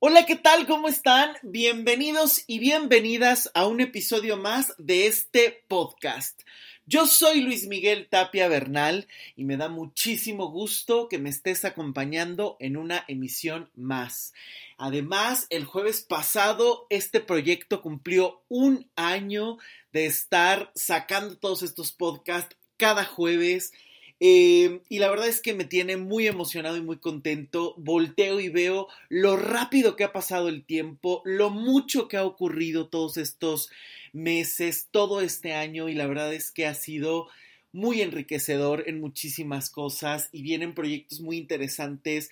Hola, ¿qué tal? ¿Cómo están? Bienvenidos y bienvenidas a un episodio más de este podcast. Yo soy Luis Miguel Tapia Bernal y me da muchísimo gusto que me estés acompañando en una emisión más. Además, el jueves pasado este proyecto cumplió un año de estar sacando todos estos podcasts cada jueves eh, y la verdad es que me tiene muy emocionado y muy contento. Volteo y veo lo rápido que ha pasado el tiempo, lo mucho que ha ocurrido todos estos meses, todo este año y la verdad es que ha sido muy enriquecedor en muchísimas cosas y vienen proyectos muy interesantes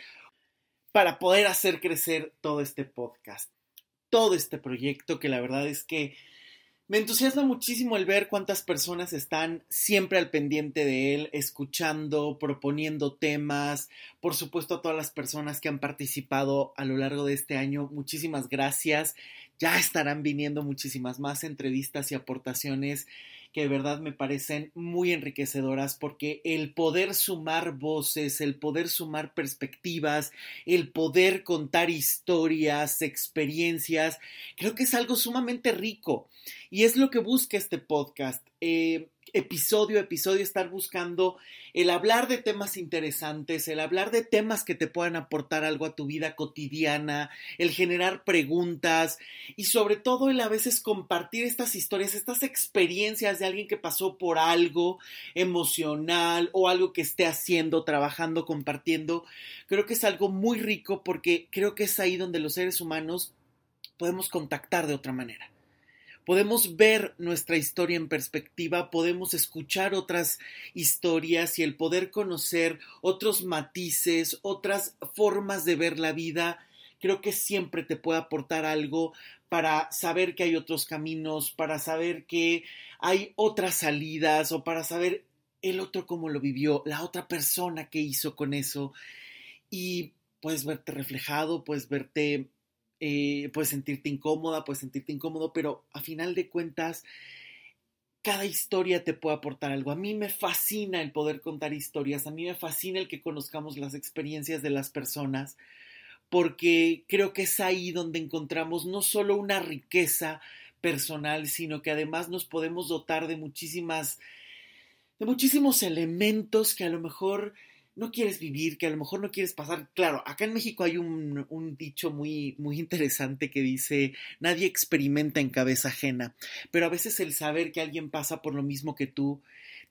para poder hacer crecer todo este podcast, todo este proyecto que la verdad es que me entusiasma muchísimo el ver cuántas personas están siempre al pendiente de él, escuchando, proponiendo temas. Por supuesto a todas las personas que han participado a lo largo de este año, muchísimas gracias. Ya estarán viniendo muchísimas más entrevistas y aportaciones que de verdad me parecen muy enriquecedoras porque el poder sumar voces, el poder sumar perspectivas, el poder contar historias, experiencias, creo que es algo sumamente rico y es lo que busca este podcast. Eh, episodio a episodio estar buscando el hablar de temas interesantes, el hablar de temas que te puedan aportar algo a tu vida cotidiana, el generar preguntas y sobre todo el a veces compartir estas historias, estas experiencias de alguien que pasó por algo emocional o algo que esté haciendo, trabajando, compartiendo. Creo que es algo muy rico porque creo que es ahí donde los seres humanos podemos contactar de otra manera podemos ver nuestra historia en perspectiva, podemos escuchar otras historias y el poder conocer otros matices, otras formas de ver la vida, creo que siempre te puede aportar algo para saber que hay otros caminos, para saber que hay otras salidas o para saber el otro cómo lo vivió, la otra persona que hizo con eso. Y puedes verte reflejado, puedes verte eh, puedes sentirte incómoda, puedes sentirte incómodo, pero a final de cuentas, cada historia te puede aportar algo. A mí me fascina el poder contar historias, a mí me fascina el que conozcamos las experiencias de las personas, porque creo que es ahí donde encontramos no solo una riqueza personal, sino que además nos podemos dotar de muchísimas, de muchísimos elementos que a lo mejor no quieres vivir, que a lo mejor no quieres pasar. Claro, acá en México hay un, un, dicho muy, muy interesante que dice, nadie experimenta en cabeza ajena, pero a veces el saber que alguien pasa por lo mismo que tú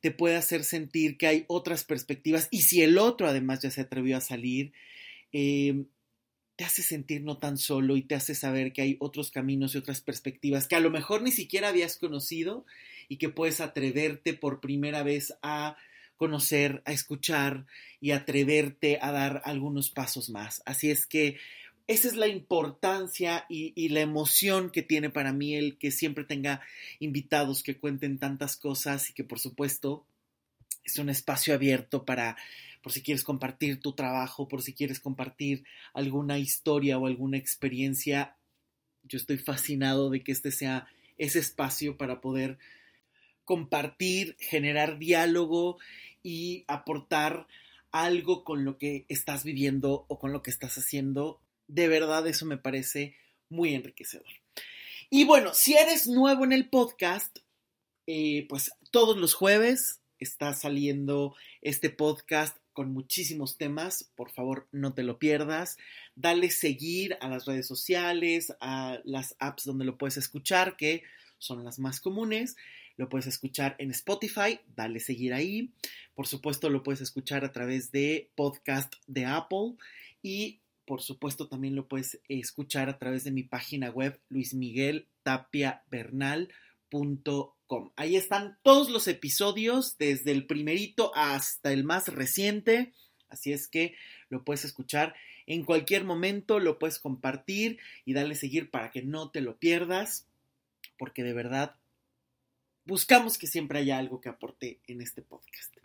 te puede hacer sentir que hay otras perspectivas y si el otro además ya se atrevió a salir, eh, te hace sentir no tan solo y te hace saber que hay otros caminos y otras perspectivas que a lo mejor ni siquiera habías conocido y que puedes atreverte por primera vez a conocer, a escuchar y atreverte a dar algunos pasos más. Así es que esa es la importancia y, la emoción que tiene para mí el que siempre tenga invitados que cuenten tantas cosas y que por supuesto es un espacio abierto para por si quieres compartir tu trabajo, por si quieres compartir alguna historia o alguna experiencia. Yo estoy fascinado de que este sea ese espacio para poder compartir, generar diálogo y aportar algo con lo que estás viviendo o con lo que estás haciendo. De verdad eso me parece muy enriquecedor. Y bueno, si eres nuevo en el podcast, eh, pues todos los jueves está saliendo este podcast con muchísimos temas. Por favor, no te lo pierdas. Dale seguir a las redes sociales, a las apps donde lo puedes escuchar, que son las más comunes. Lo puedes escuchar en Spotify, dale seguir ahí. Por supuesto, lo puedes escuchar a través de podcast de Apple y por supuesto también lo puedes escuchar a través de mi página web luismigueltapiavernal.com. Ahí están todos los episodios desde el primerito hasta el más reciente. Así es que lo puedes escuchar en cualquier momento, lo puedes compartir y darle seguir para que no te lo pierdas, porque de verdad buscamos que siempre haya algo que aporte en este podcast.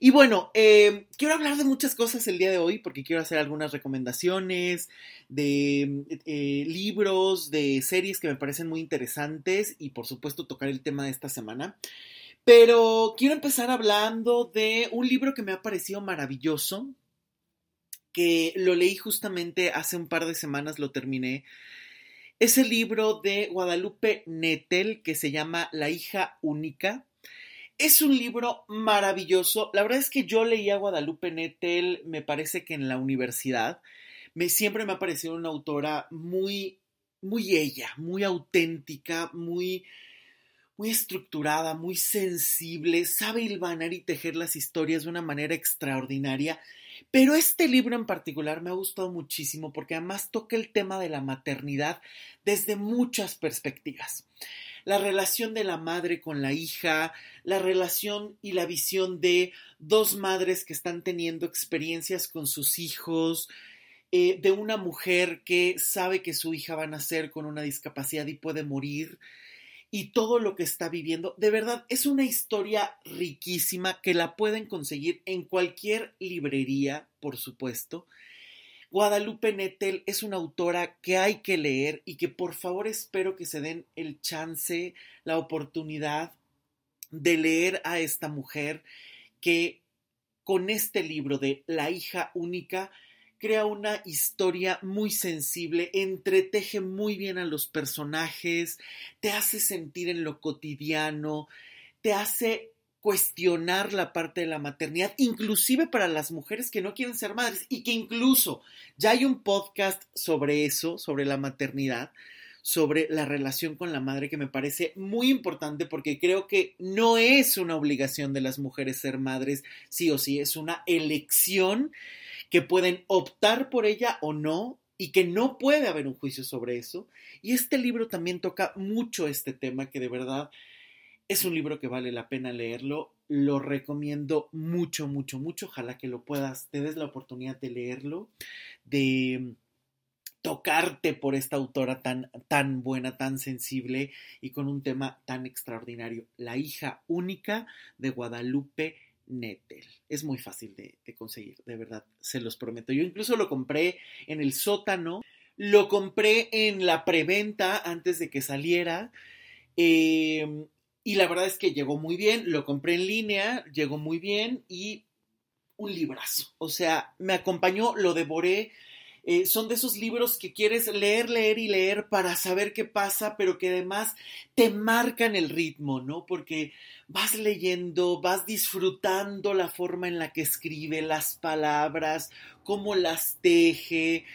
Y bueno, eh, quiero hablar de muchas cosas el día de hoy porque quiero hacer algunas recomendaciones de eh, libros, de series que me parecen muy interesantes y por supuesto tocar el tema de esta semana. Pero quiero empezar hablando de un libro que me ha parecido maravilloso que lo leí justamente hace un par de semanas, lo terminé. Es el libro de Guadalupe Nettel que se llama La hija única. Es un libro maravilloso. La verdad es que yo leí a Guadalupe Nettel, me parece que en la universidad. Me, siempre me ha parecido una autora muy, muy ella, muy auténtica, muy, muy estructurada, muy sensible, sabe hilvanar y tejer las historias de una manera extraordinaria. Pero este libro en particular me ha gustado muchísimo porque además toca el tema de la maternidad desde muchas perspectivas. La relación de la madre con la hija, la relación y la visión de dos madres que están teniendo experiencias con sus hijos, eh, de una mujer que sabe que su hija va a nacer con una discapacidad y puede morir, y todo lo que está viviendo. De verdad, es una historia riquísima que la pueden conseguir en cualquier librería, por supuesto. Guadalupe Nettel es una autora que hay que leer y que por favor espero que se den el chance, la oportunidad de leer a esta mujer que con este libro de La hija única crea una historia muy sensible, entreteje muy bien a los personajes, te hace sentir en lo cotidiano, te hace cuestionar la parte de la maternidad, inclusive para las mujeres que no quieren ser madres y que incluso ya hay un podcast sobre eso, sobre la maternidad, sobre la relación con la madre que me parece muy importante porque creo que no es una obligación de las mujeres ser madres, sí o sí, es una elección que pueden optar por ella o no y que no puede haber un juicio sobre eso. Y este libro también toca mucho este tema que de verdad es un libro que vale la pena leerlo. Lo recomiendo mucho, mucho, mucho. Ojalá que lo puedas, te des la oportunidad de leerlo, de tocarte por esta autora tan, tan buena, tan sensible y con un tema tan extraordinario. La hija única de Guadalupe Nettel. Es muy fácil de, conseguir, de verdad, se los prometo. Yo incluso lo compré en el sótano, lo compré en la preventa antes de que saliera. Em, y la verdad es que llegó muy bien, lo compré en línea, llegó muy bien y un librazo. O sea, me acompañó, lo devoré eh, son de esos libros que quieres leer, leer y leer para saber qué pasa, pero que además te marcan el ritmo, ¿no? Porque vas leyendo, vas disfrutando la forma en la que escribe, las palabras, cómo las teje.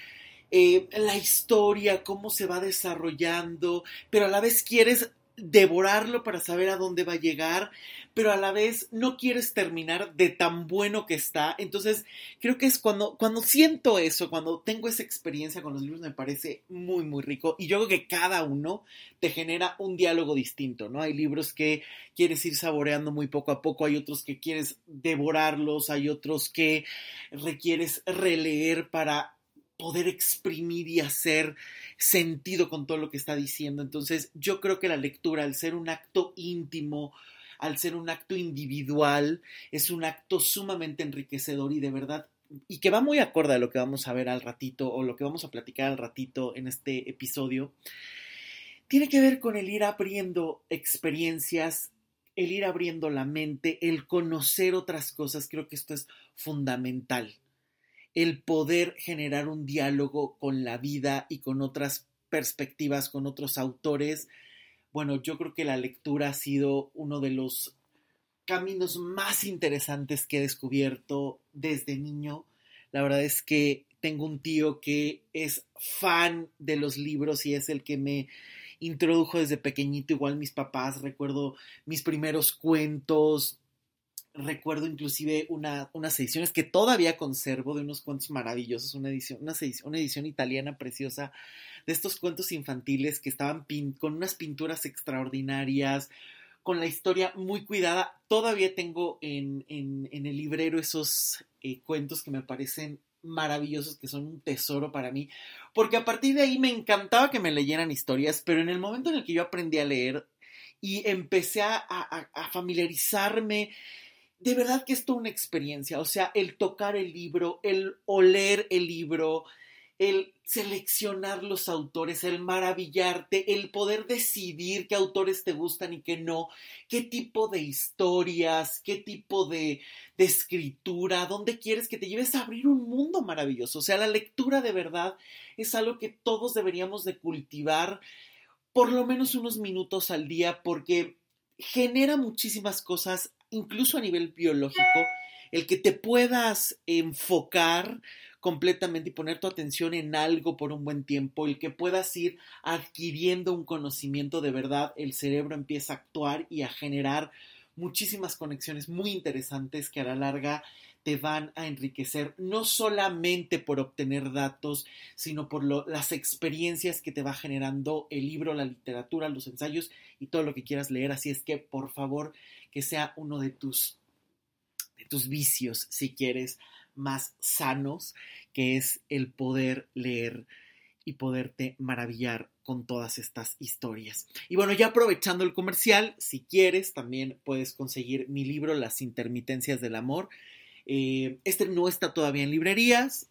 Eh, la historia, cómo se va desarrollando, pero a la vez quieres devorarlo para saber a dónde va a llegar, pero a la vez no quieres terminar de tan bueno que está. Entonces, creo que es cuando, cuando siento eso, cuando tengo esa experiencia con los libros, me parece muy, muy rico. Y yo creo que cada uno te genera un diálogo distinto, ¿no? Hay libros que quieres ir saboreando muy poco a poco, hay otros que quieres devorarlos, hay otros que requieres releer para poder exprimir y hacer sentido con todo lo que está diciendo. Entonces, yo creo que la lectura, al ser un acto íntimo, al ser un acto individual, es un acto sumamente enriquecedor y de verdad, y que va muy acorde a lo que vamos a ver al ratito o lo que vamos a platicar al ratito en este episodio, tiene que ver con el ir abriendo experiencias, el ir abriendo la mente, el conocer otras cosas. Creo que esto es fundamental el poder generar un diálogo con la vida y con otras perspectivas, con otros autores. Bueno, yo creo que la lectura ha sido uno de los caminos más interesantes que he descubierto desde niño. La verdad es que tengo un tío que es fan de los libros y es el que me introdujo desde pequeñito, igual mis papás, recuerdo mis primeros cuentos, recuerdo inclusive una, unas ediciones que todavía conservo de unos cuentos maravillosos, una edición, una, una edición italiana preciosa de estos cuentos infantiles que estaban con unas pinturas extraordinarias, con la historia muy cuidada. Todavía tengo en, en, el librero esos eh, cuentos que me parecen maravillosos, que son un tesoro para mí, porque a partir de ahí me encantaba que me leyeran historias, pero en el momento en el que yo aprendí a leer y empecé a, a, a familiarizarme de verdad que es toda una experiencia, o sea, el tocar el libro, el oler el libro, el seleccionar los autores, el maravillarte, el poder decidir qué autores te gustan y qué no, qué tipo de historias, qué tipo de, escritura, dónde quieres que te lleves a abrir un mundo maravilloso. O sea, la lectura de verdad es algo que todos deberíamos de cultivar por lo menos unos minutos al día porque genera muchísimas cosas, incluso a nivel biológico, el que te puedas enfocar completamente y poner tu atención en algo por un buen tiempo, el que puedas ir adquiriendo un conocimiento de verdad, el cerebro empieza a actuar y a generar muchísimas conexiones muy interesantes que a la larga te van a enriquecer, no solamente por obtener datos, sino por las experiencias que te va generando el libro, la literatura, los ensayos y todo lo que quieras leer. Así es que, por favor, que sea uno de tus, de tus vicios, si quieres, más sanos, que es el poder leer y poderte maravillar con todas estas historias. Y bueno, ya aprovechando el comercial, si quieres, también puedes conseguir mi libro Las intermitencias del amor. Eh, este no está todavía en librerías,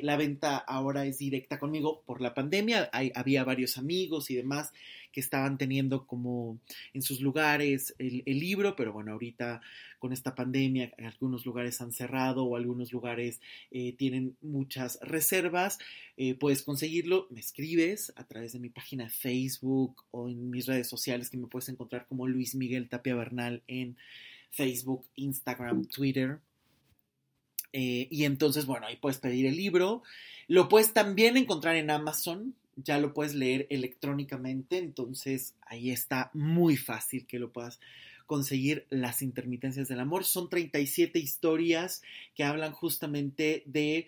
la venta ahora es directa conmigo por la pandemia, había varios amigos y demás que estaban teniendo como en sus lugares el, libro, pero bueno, ahorita con esta pandemia algunos lugares han cerrado o algunos lugares eh, tienen muchas reservas, eh, puedes conseguirlo, me escribes a través de mi página de Facebook o en mis redes sociales que me puedes encontrar como Luis Miguel Tapia Bernal en Facebook, Instagram, Twitter. Eh, y entonces, bueno, ahí puedes pedir el libro. Lo puedes también encontrar en Amazon ya lo puedes leer electrónicamente, entonces ahí está muy fácil que lo puedas conseguir las intermitencias del amor. Son 37 historias que hablan justamente de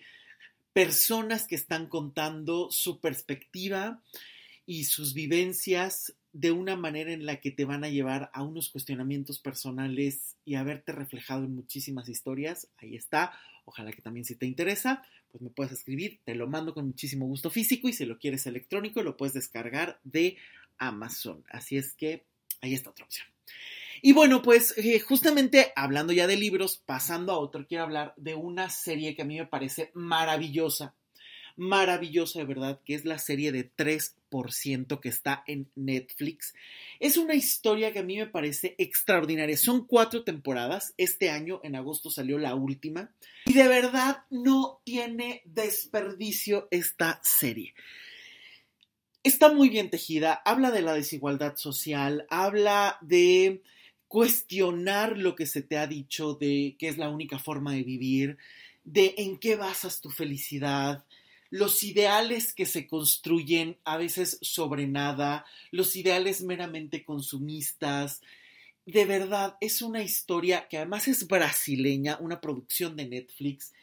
personas que están contando su perspectiva y sus vivencias de una manera en la que te van a llevar a unos cuestionamientos personales y a verte reflejado en muchísimas historias. Ahí está. Ojalá que también si te interesa, pues me puedes escribir, te lo mando con muchísimo gusto físico y si lo quieres electrónico lo puedes descargar de Amazon. Así es que ahí está otra opción. Y bueno, pues eh, justamente hablando ya de libros, pasando a otro, quiero hablar de una serie que a mí me parece maravillosa maravillosa de verdad, que es la serie de 3% que está en Netflix. Es una historia que a mí me parece extraordinaria. Son cuatro temporadas. Este año, en agosto, salió la última. Y de verdad no tiene desperdicio esta serie. Está muy bien tejida, habla de la desigualdad social, habla de cuestionar lo que se te ha dicho de que es la única forma de vivir, de en qué basas tu felicidad, los ideales que se construyen a veces sobre nada, los ideales meramente consumistas. De verdad, es una historia que además es brasileña, una producción de Netflix.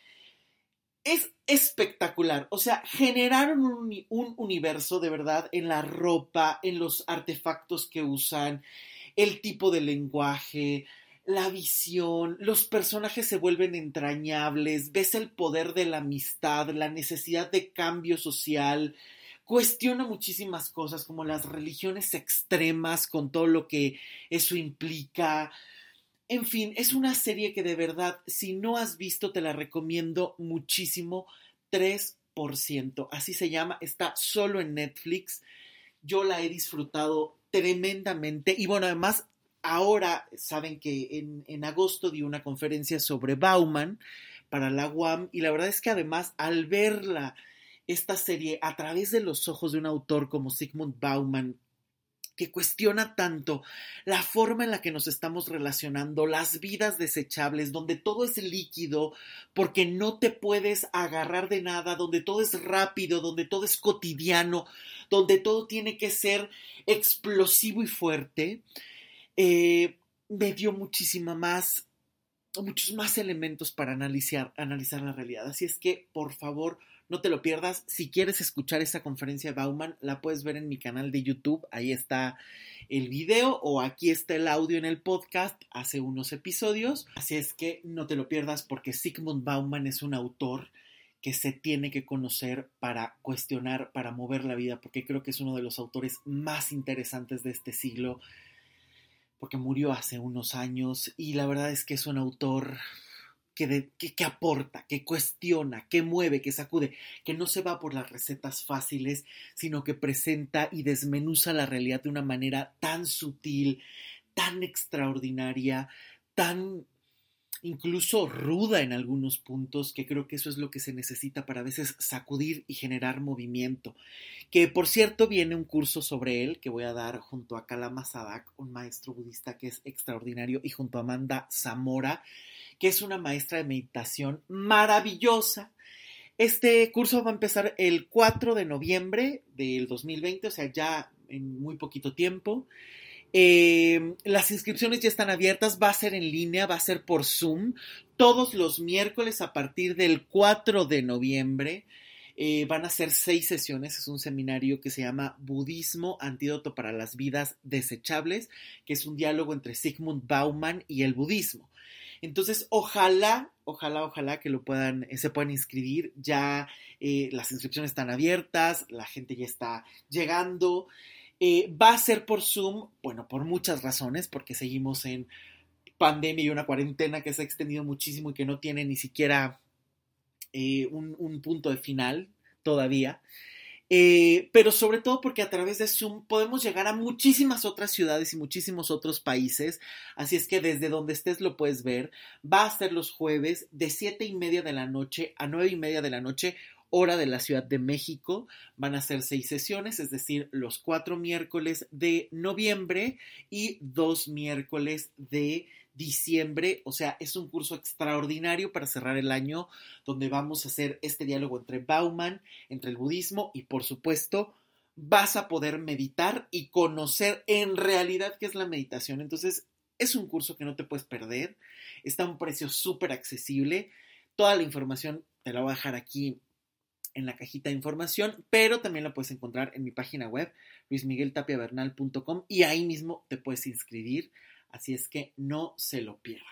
Es espectacular. O sea, generaron un, un universo de verdad en la ropa, en los artefactos que usan, el tipo de lenguaje, la visión, los personajes se vuelven entrañables, ves el poder de la amistad, la necesidad de cambio social, cuestiona muchísimas cosas como las religiones extremas con todo lo que eso implica. En fin, es una serie que de verdad, si no has visto, te la recomiendo muchísimo. 3%, así se llama, está solo en Netflix. Yo la he disfrutado tremendamente y bueno, además ahora saben que en, agosto di una conferencia sobre Bauman para la UAM y la verdad es que además al verla, esta serie a través de los ojos de un autor como Sigmund Bauman, que cuestiona tanto la forma en la que nos estamos relacionando, las vidas desechables, donde todo es líquido, porque no te puedes agarrar de nada, donde todo es rápido, donde todo es cotidiano, donde todo tiene que ser explosivo y fuerte. Eh, me dio muchísima más, muchos más elementos para analizar, analizar la realidad. Así es que, por favor, no te lo pierdas. Si quieres escuchar esa conferencia de Bauman, la puedes ver en mi canal de YouTube. Ahí está el video o aquí está el audio en el podcast hace unos episodios. Así es que no te lo pierdas porque Sigmund Bauman es un autor que se tiene que conocer para cuestionar, para mover la vida, porque creo que es uno de los autores más interesantes de este siglo porque murió hace unos años y la verdad es que es un autor que, que, aporta, que cuestiona, que mueve, que sacude, que no se va por las recetas fáciles, sino que presenta y desmenuza la realidad de una manera tan sutil, tan extraordinaria, tan incluso ruda en algunos puntos, que creo que eso es lo que se necesita para a veces sacudir y generar movimiento. Que por cierto viene un curso sobre él que voy a dar junto a Kalama Sadak, un maestro budista que es extraordinario, y junto a Amanda Zamora, que es una maestra de meditación maravillosa. Este curso va a empezar el 4 de noviembre del 2020, o sea, ya en muy poquito tiempo. Eh, las inscripciones ya están abiertas, va a ser en línea, va a ser por Zoom, todos los miércoles a partir del 4 de noviembre. Eh, van a ser seis sesiones, es un seminario que se llama Budismo, Antídoto para las Vidas Desechables, que es un diálogo entre Sigmund Bauman y el budismo. Entonces, ojalá, ojalá, ojalá que lo puedan, eh, se puedan inscribir. Ya las inscripciones están abiertas, la gente ya está llegando. Eh, va a ser por Zoom, bueno, por muchas razones, porque seguimos en pandemia y una cuarentena que se ha extendido muchísimo y que no tiene ni siquiera eh, un, punto de final todavía. Eh, pero sobre todo porque a través de Zoom podemos llegar a muchísimas otras ciudades y muchísimos otros países. Así es que desde donde estés lo puedes ver. Va a ser los jueves de siete y media de la noche a nueve y media de la noche hora de la Ciudad de México. Van a ser seis sesiones, es decir, los cuatro miércoles de noviembre y dos miércoles de diciembre. O sea, es un curso extraordinario para cerrar el año donde vamos a hacer este diálogo entre Bauman, entre el budismo y por supuesto vas a poder meditar y conocer en realidad qué es la meditación. Entonces, es un curso que no te puedes perder. Está a un precio súper accesible. Toda la información te la voy a dejar aquí en la cajita de información, pero también la puedes encontrar en mi página web, luismigueltapiavernal.com, y ahí mismo te puedes inscribir. Así es que no se lo pierdan.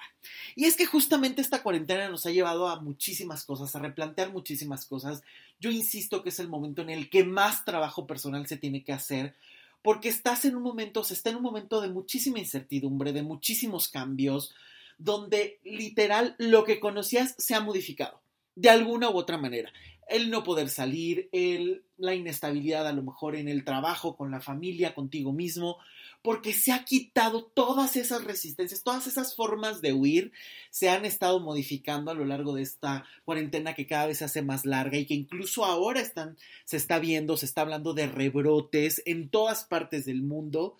Y es que justamente esta cuarentena nos ha llevado a muchísimas cosas, a replantear muchísimas cosas. Yo insisto que es el momento en el que más trabajo personal se tiene que hacer, porque estás en un momento, se está en un momento de muchísima incertidumbre, de muchísimos cambios, donde literal lo que conocías se ha modificado de alguna u otra manera. El no poder salir, el, la inestabilidad a lo mejor en el trabajo, con la familia, contigo mismo, porque se ha quitado todas esas resistencias, todas esas formas de huir, se han estado modificando a lo largo de esta cuarentena que cada vez se hace más larga y que incluso ahora están, se está viendo, se está hablando de rebrotes en todas partes del mundo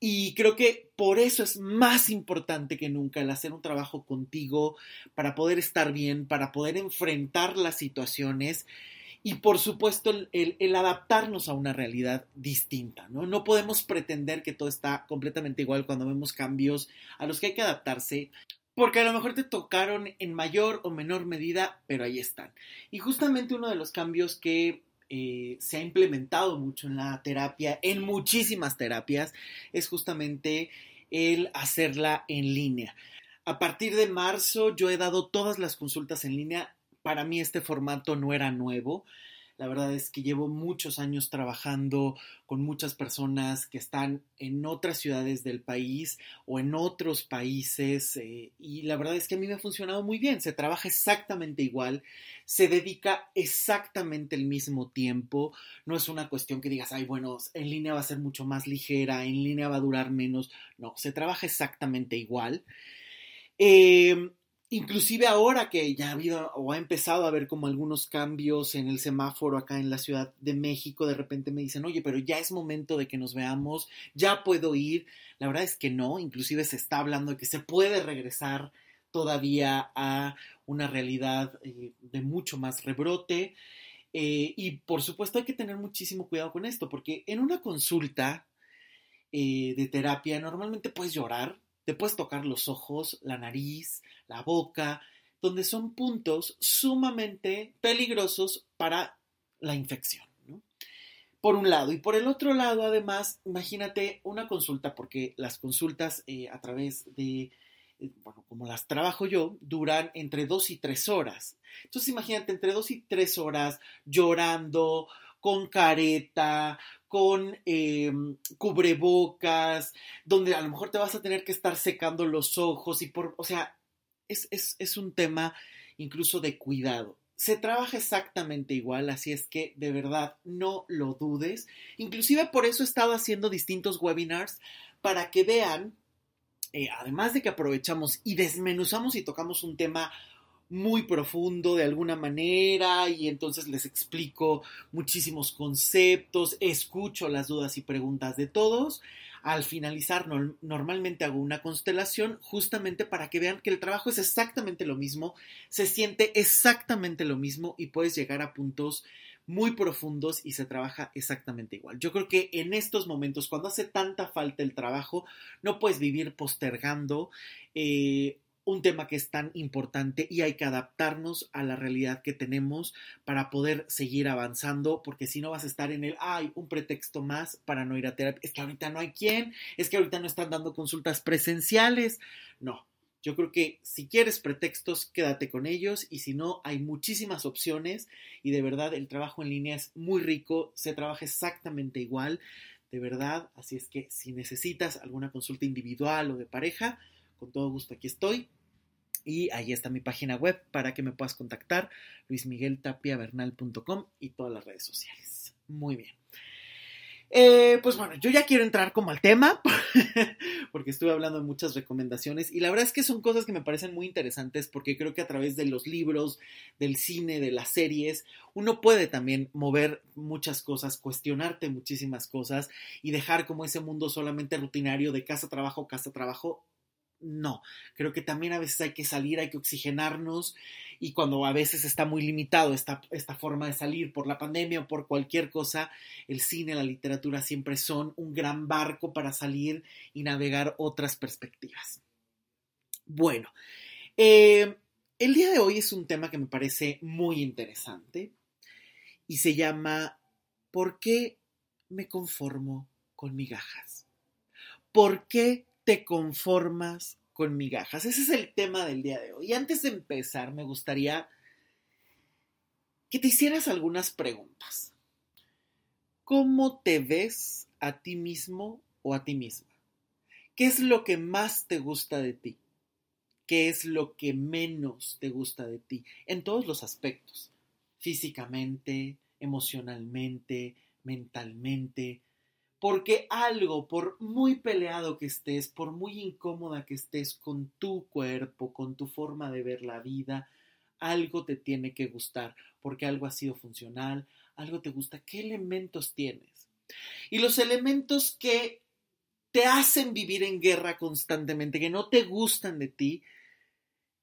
y creo que por eso es más importante que nunca el hacer un trabajo contigo para poder estar bien, para poder enfrentar las situaciones y por supuesto el, adaptarnos a una realidad distinta, ¿no? No podemos pretender que todo está completamente igual cuando vemos cambios a los que hay que adaptarse, porque a lo mejor te tocaron en mayor o menor medida, pero ahí están. Y justamente uno de los cambios que eh, se ha implementado mucho en la terapia, en muchísimas terapias, es justamente el hacerla en línea. A partir de marzo yo he dado todas las consultas en línea. Para mí este formato no era nuevo. La verdad es que llevo muchos años trabajando con muchas personas que están en otras ciudades del país o en otros países eh, y la verdad es que a mí me ha funcionado muy bien. Se trabaja exactamente igual, se dedica exactamente el mismo tiempo. No es una cuestión que digas, ay, bueno, en línea va a ser mucho más ligera, en línea va a durar menos. No, se trabaja exactamente igual. Eh, Inclusive ahora que ya ha habido o ha empezado a haber como algunos cambios en el semáforo acá en la Ciudad de México, de repente me dicen, oye, pero ya es momento de que nos veamos, ya puedo ir. La verdad es que no, inclusive se está hablando de que se puede regresar todavía a una realidad eh, de mucho más rebrote. Eh, y por supuesto hay que tener muchísimo cuidado con esto, porque en una consulta eh, de terapia normalmente puedes llorar, te puedes tocar los ojos, la nariz, la boca, donde son puntos sumamente peligrosos para la infección. Por un lado. Y por el otro lado, además, imagínate una consulta, porque las consultas eh, a través de, eh, bueno, como las trabajo yo, duran entre dos y tres horas. Entonces imagínate entre dos y tres horas llorando, con careta, con em, cubrebocas, donde a lo mejor te vas a tener que estar secando los ojos y por, o sea, es, es un tema incluso de cuidado. Se trabaja exactamente igual, así es que de verdad no lo dudes. Inclusive por eso he estado haciendo distintos webinars para que vean, eh, además de que aprovechamos y desmenuzamos y tocamos un tema muy profundo de alguna manera y entonces les explico muchísimos conceptos, escucho las dudas y preguntas de todos. Al finalizar normalmente hago una constelación justamente para que vean que el trabajo es exactamente lo mismo, se siente exactamente lo mismo y puedes llegar a puntos muy profundos y se trabaja exactamente igual. Yo creo que en estos momentos, cuando hace tanta falta el trabajo, no puedes vivir postergando eh, un tema que es tan importante y hay que adaptarnos a la realidad que tenemos para poder seguir avanzando, porque si no vas a estar en el, hay un pretexto más para no ir a terapia, es que ahorita no hay quien, es que ahorita no están dando consultas presenciales, no. Yo creo que si quieres pretextos, quédate con ellos y si no, hay muchísimas opciones y de verdad el trabajo en línea es muy rico, se trabaja exactamente igual, de verdad, así es que si necesitas alguna consulta individual o de pareja, con todo gusto aquí estoy. Y ahí está mi página web para que me puedas contactar, luismigueltapiavernal.com y todas las redes sociales. Muy bien. Eh, pues bueno, yo ya quiero entrar como al tema, porque estuve hablando de muchas recomendaciones y la verdad es que son cosas que me parecen muy interesantes porque creo que a través de los libros, del cine, de las series, uno puede también mover muchas cosas, cuestionarte muchísimas cosas y dejar como ese mundo solamente rutinario de casa, trabajo, casa, trabajo no, creo que también a veces hay que salir, hay que oxigenarnos y cuando a veces está muy limitado esta, esta, forma de salir por la pandemia o por cualquier cosa, el cine, la literatura siempre son un gran barco para salir y navegar otras perspectivas. Bueno, eh, el día de hoy es un tema que me parece muy interesante y se llama ¿Por qué me conformo con migajas? ¿Por qué te conformas con migajas? Ese es el tema del día de hoy. Y antes de empezar, me gustaría que te hicieras algunas preguntas. ¿Cómo te ves a ti mismo o a ti misma? ¿Qué es lo que más te gusta de ti? ¿Qué es lo que menos te gusta de ti? En todos los aspectos. Físicamente, emocionalmente, mentalmente, porque algo, por muy peleado que estés, por muy incómoda que estés con tu cuerpo, con tu forma de ver la vida, algo te tiene que gustar, porque algo ha sido funcional, algo te gusta. ¿Qué elementos tienes? Y los elementos que te hacen vivir en guerra constantemente, que no te gustan de ti,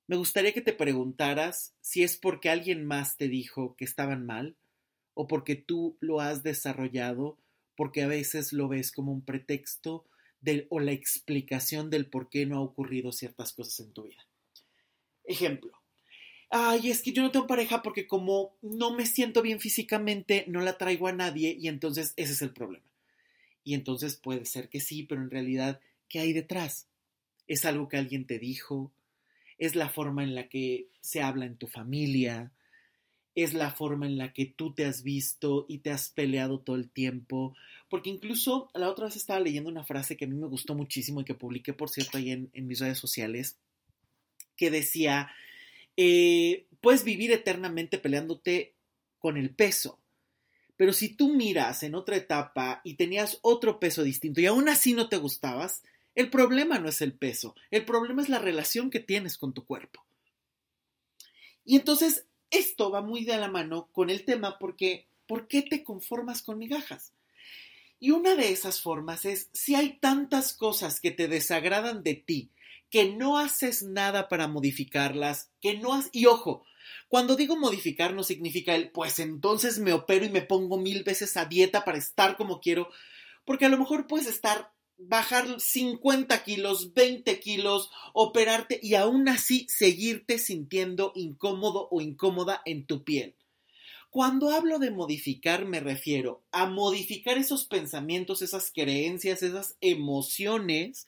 me gustaría que te preguntaras si es porque alguien más te dijo que estaban mal o porque tú lo has desarrollado porque a veces lo ves como un pretexto o la explicación del por qué no ha ocurrido ciertas cosas en tu vida. Ejemplo. Ay, es que yo no tengo pareja porque como no me siento bien físicamente, no la traigo a nadie y entonces ese es el problema. Y entonces puede ser que sí, pero en realidad, ¿qué hay detrás? ¿Es algo que alguien te dijo? ¿Es la forma en la que se habla en tu familia? Es la forma en la que tú te has visto y te has peleado todo el tiempo. Porque incluso la otra vez estaba leyendo una frase que a mí me gustó muchísimo y que publiqué, por cierto, ahí en, mis redes sociales, que decía, eh, puedes vivir eternamente peleándote con el peso. Pero si tú miras en otra etapa y tenías otro peso distinto y aún así no te gustabas, el problema no es el peso, el problema es la relación que tienes con tu cuerpo. Y entonces esto va muy de la mano con el tema porque ¿por qué te conformas con migajas? Y una de esas formas es si hay tantas cosas que te desagradan de ti, que no haces nada para modificarlas, que no has... Y ojo, cuando digo modificar no significa el, pues entonces me opero y me pongo mil veces a dieta para estar como quiero, porque a lo mejor puedes estar bajar 50 kilos, 20 kilos, operarte y aún así seguirte sintiendo incómodo o incómoda en tu piel. Cuando hablo de modificar me refiero a modificar esos pensamientos, esas creencias, esas emociones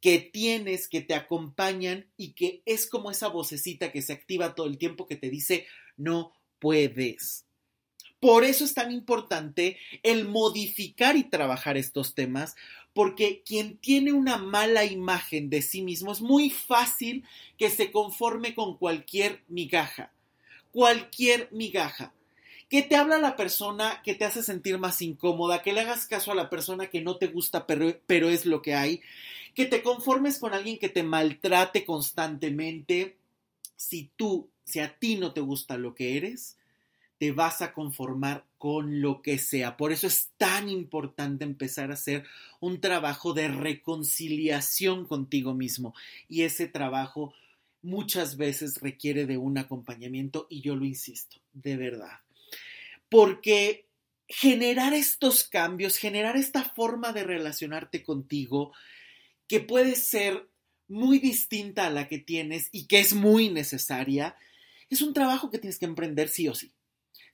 que tienes, que te acompañan y que es como esa vocecita que se activa todo el tiempo que te dice no puedes. Por eso es tan importante el modificar y trabajar estos temas, porque quien tiene una mala imagen de sí mismo es muy fácil que se conforme con cualquier migaja, cualquier migaja. Que te habla la persona que te hace sentir más incómoda, que le hagas caso a la persona que no te gusta, pero, pero es lo que hay, que te conformes con alguien que te maltrate constantemente. Si tú, si a ti no te gusta lo que eres, te vas a conformar con lo que sea. Por eso es tan importante empezar a hacer un trabajo de reconciliación contigo mismo. Y ese trabajo muchas veces requiere de un acompañamiento y yo lo insisto, de verdad. Porque generar estos cambios, generar esta forma de relacionarte contigo, que puede ser muy distinta a la que tienes y que es muy necesaria, es un trabajo que tienes que emprender sí o sí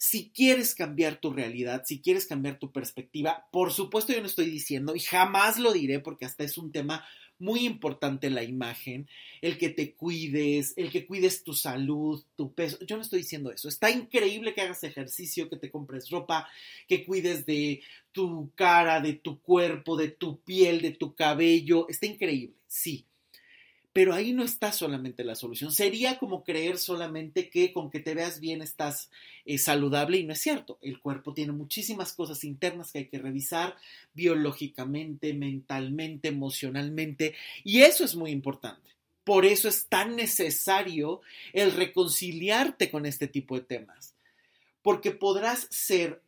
si quieres cambiar tu realidad, si quieres cambiar tu perspectiva, por supuesto yo no estoy diciendo y jamás lo diré porque hasta es un tema muy importante la imagen, el que te cuides, el que cuides tu salud, tu peso. Yo no estoy diciendo eso. Está increíble que hagas ejercicio, que te compres ropa, que cuides de tu cara, de tu cuerpo, de tu piel, de tu cabello. Está increíble, sí. Pero ahí no está solamente la solución. Sería como creer solamente que con que te veas bien estás eh, saludable y no es cierto. El cuerpo tiene muchísimas cosas internas que hay que revisar biológicamente, mentalmente, emocionalmente y eso es muy importante. Por eso es tan necesario el reconciliarte con este tipo de temas. Porque podrás ser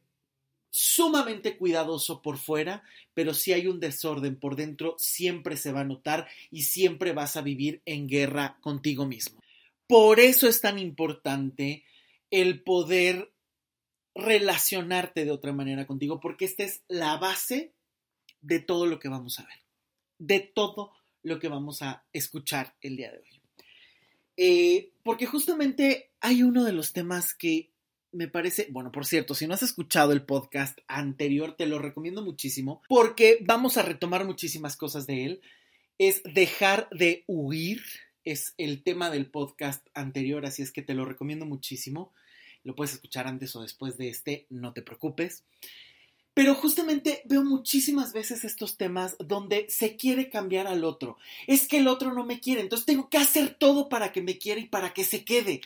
sumamente cuidadoso por fuera, pero si hay un desorden por dentro, siempre se va a notar y siempre vas a vivir en guerra contigo mismo. Por eso es tan importante el poder relacionarte de otra manera contigo, porque esta es la base de todo lo que vamos a ver, de todo lo que vamos a escuchar el día de hoy. Eh, porque justamente hay uno de los temas que me parece, bueno, por cierto, si no has escuchado el podcast anterior, te lo recomiendo muchísimo porque vamos a retomar muchísimas cosas de él. Es dejar de huir, es el tema del podcast anterior, así es que te lo recomiendo muchísimo. Lo puedes escuchar antes o después de este, no te preocupes. Pero justamente veo muchísimas veces estos temas donde se quiere cambiar al otro. Es que el otro no me quiere, entonces tengo que hacer todo para que me quiera y para que se quede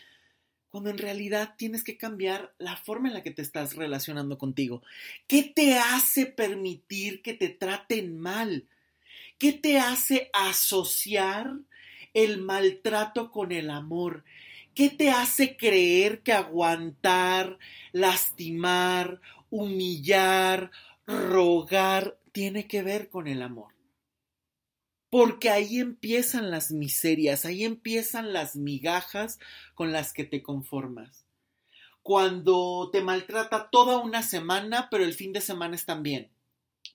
cuando en realidad tienes que cambiar la forma en la que te estás relacionando contigo. ¿Qué te hace permitir que te traten mal? ¿Qué te hace asociar el maltrato con el amor? ¿Qué te hace creer que aguantar, lastimar, humillar, rogar tiene que ver con el amor? Porque ahí empiezan las miserias, ahí empiezan las migajas con las que te conformas. Cuando te maltrata toda una semana, pero el fin de semana están bien.